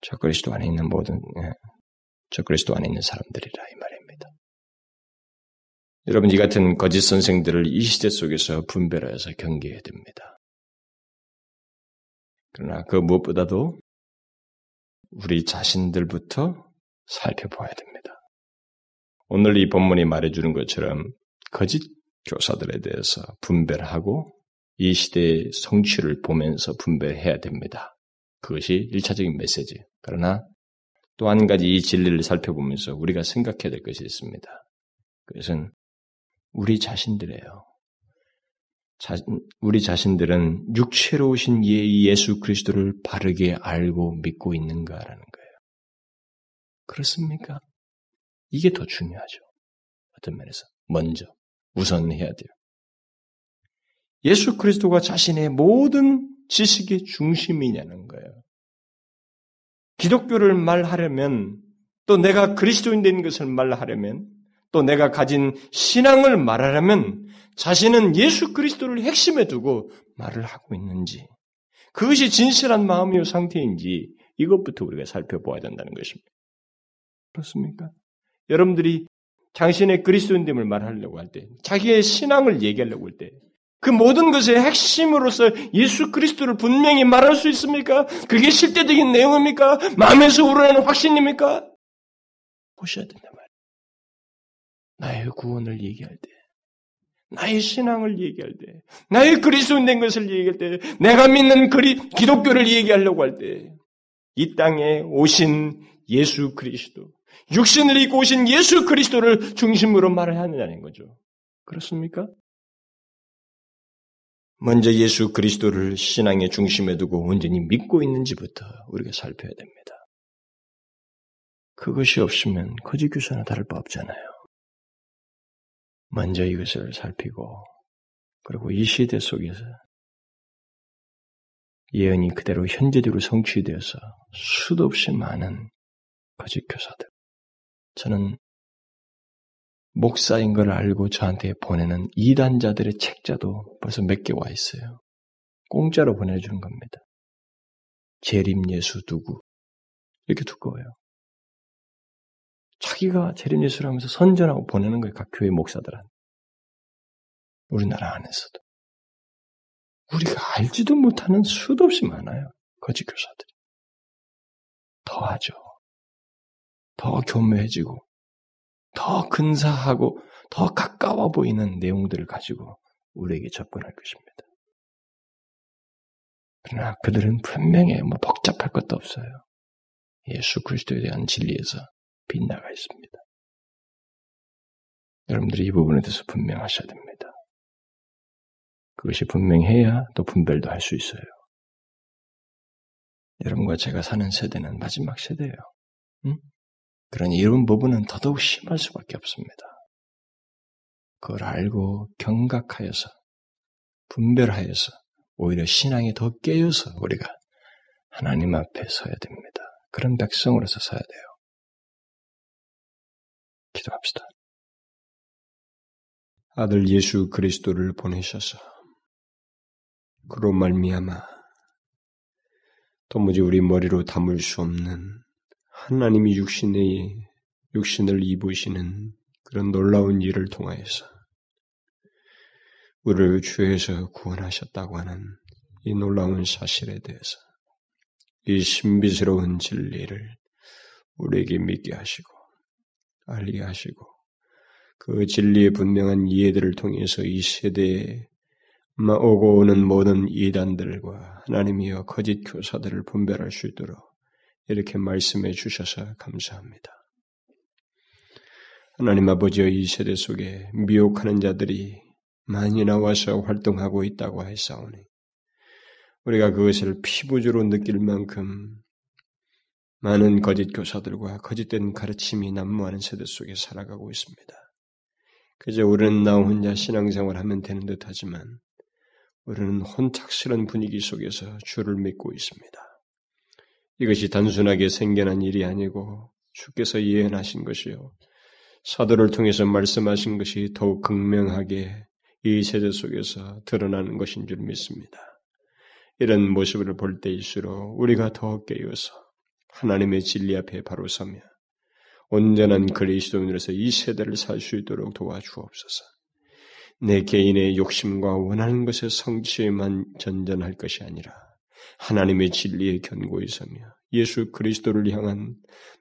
저 그리스도 안에 있는 모든 예, 저 그리스도 안에 있는 사람들이라 이 말입니다. 여러분 이 같은 거짓 선생들을 이 시대 속에서 분별하여서 경계해야 됩니다. 그러나 그 무엇보다도 우리 자신들부터 살펴보아야 됩니다. 오늘 이 본문이 말해주는 것처럼 거짓 교사들에 대해서 분별하고 이 시대의 성취를 보면서 분별해야 됩니다. 그것이 1차적인 메시지. 그러나 또 한 가지 이 진리를 살펴보면서 우리가 생각해야 될 것이 있습니다. 그것은 우리 자신들이에요. 자, 우리 자신들은 육체로 오신 예수 그리스도를 바르게 알고 믿고 있는가라는 거예요. 그렇습니까? 이게 더 중요하죠. 어떤 면에서. 먼저, 우선 해야 돼요. 예수 그리스도가 자신의 모든 지식의 중심이냐는 거예요. 기독교를 말하려면 또 내가 그리스도인 된 것을 말하려면 또 내가 가진 신앙을 말하려면 자신은 예수 그리스도를 핵심에 두고 말을 하고 있는지 그것이 진실한 마음이요 상태인지 이것부터 우리가 살펴보아야 된다는 것입니다. 그렇습니까? 여러분들이 당신의 그리스도인됨을 말하려고 할 때, 자기의 신앙을 얘기하려고 할 때, 그 모든 것의 핵심으로서 예수 그리스도를 분명히 말할 수 있습니까? 그게 실제적인 내용입니까? 마음에서 우러나는 확신입니까? 보셔야 된단 말이에요. 나의 구원을 얘기할 때, 나의 신앙을 얘기할 때, 나의 그리스도인 된 것을 얘기할 때, 내가 믿는 그리, 기독교를 얘기하려고 할 때, 이 땅에 오신 예수 그리스도, 육신을 입고 오신 예수 그리스도를 중심으로 말을 하느냐는 거죠. 그렇습니까? 먼저 예수 그리스도를 신앙의 중심에 두고 온전히 믿고 있는지부터 우리가 살펴야 됩니다. 그것이 없으면 거짓 교사나 다를 바 없잖아요. 먼저 이것을 살피고 그리고 이 시대 속에서 예언이 그대로 현재적으로 성취되어서 수도 없이 많은 거짓 교사들. 저는 목사인 걸 알고 저한테 보내는 이단자들의 책자도 벌써 몇 개 와 있어요. 공짜로 보내주는 겁니다. 재림 예수 누구 이렇게 두꺼워요. 자기가 재림 예수를 하면서 선전하고 보내는 거예요. 각 교회 목사들한테. 우리나라 안에서도. 우리가 알지도 못하는 수도 없이 많아요. 거짓 교사들이. 더 하죠. 더 교묘해지고, 더 근사하고 더 가까워 보이는 내용들을 가지고 우리에게 접근할 것입니다. 그러나 그들은 분명히 뭐 복잡할 것도 없어요. 예수 그리스도에 대한 진리에서 빗나가 있습니다. 여러분들이 이 부분에 대해서 분명하셔야 됩니다. 그것이 분명해야 또 분별도 할 수 있어요. 여러분과 제가 사는 세대는 마지막 세대예요. 응? 그러니 이런 부분은 더더욱 심할 수밖에 없습니다. 그걸 알고 경각하여서 분별하여서 오히려 신앙이 더 깨어서 우리가 하나님 앞에 서야 됩니다. 그런 백성으로서 서야 돼요. 기도합시다. 아들 예수 그리스도를 보내셔서 그로 말미암아 도무지 우리 머리로 담을 수 없는 하나님이 육신의 육신을 입으시는 그런 놀라운 일을 통하여서 우리를 죄에서 구원하셨다고 하는 이 놀라운 사실에 대해서 이 신비스러운 진리를 우리에게 믿게 하시고 알게 하시고 그 진리의 분명한 이해들을 통해서 이 세대에 오고 오는 모든 이단들과 하나님이여 거짓 교사들을 분별할 수 있도록 이렇게 말씀해 주셔서 감사합니다. 하나님 아버지의 이 세대 속에 미혹하는 자들이 많이 나와서 활동하고 있다고 하사오니 우리가 그것을 피부적으로 느낄 만큼 많은 거짓 교사들과 거짓된 가르침이 난무하는 세대 속에 살아가고 있습니다. 그저 우리는 나 혼자 신앙생활하면 되는 듯하지만 우리는 혼탁스런 분위기 속에서 주를 믿고 있습니다. 이것이 단순하게 생겨난 일이 아니고 주께서 예언하신 것이요 사도를 통해서 말씀하신 것이 더욱 극명하게 이 세대 속에서 드러나는 것인 줄 믿습니다. 이런 모습을 볼 때일수록 우리가 더 깨어서 하나님의 진리 앞에 바로 서며 온전한 그리스도인으로서 이 세대를 살 수 있도록 도와주옵소서. 내 개인의 욕심과 원하는 것의 성취에만 전전할 것이 아니라 하나님의 진리에 견고히 서며 예수 그리스도를 향한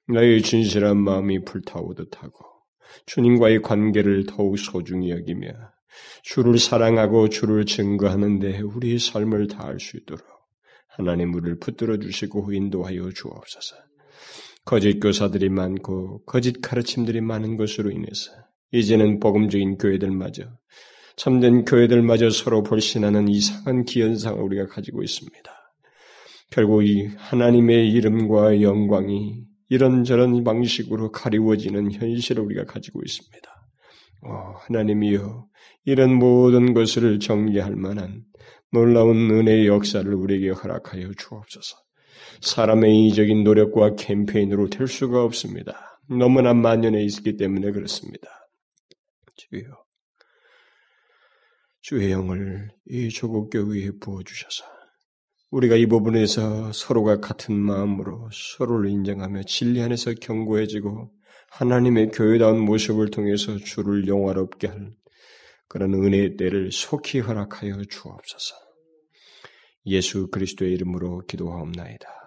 나의 진실한 마음이 불타오듯 하고 주님과의 관계를 더욱 소중히 여기며 주를 사랑하고 주를 증거하는데 우리의 삶을 다할 수 있도록 하나님 우리를 붙들어 주시고 인도하여 주옵소서. 거짓 교사들이 많고 거짓 가르침들이 많은 것으로 인해서 이제는 복음적인 교회들마저 참된 교회들마저 서로 불신하는 이상한 기현상을 우리가 가지고 있습니다. 결국 이 하나님의 이름과 영광이 이런저런 방식으로 가리워지는 현실을 우리가 가지고 있습니다. 오, 하나님이여 이런 모든 것을 정리할 만한 놀라운 은혜의 역사를 우리에게 허락하여 주옵소서. 사람의 이적인 노력과 캠페인으로 될 수가 없습니다. 너무나 만연해 있기 때문에 그렇습니다. 주여, 주의 영을 이 조국 교회에 부어주셔서 우리가 이 부분에서 서로가 같은 마음으로 서로를 인정하며 진리 안에서 견고해지고 하나님의 교회다운 모습을 통해서 주를 영화롭게 할 그런 은혜의 때를 속히 허락하여 주옵소서. 예수 그리스도의 이름으로 기도하옵나이다.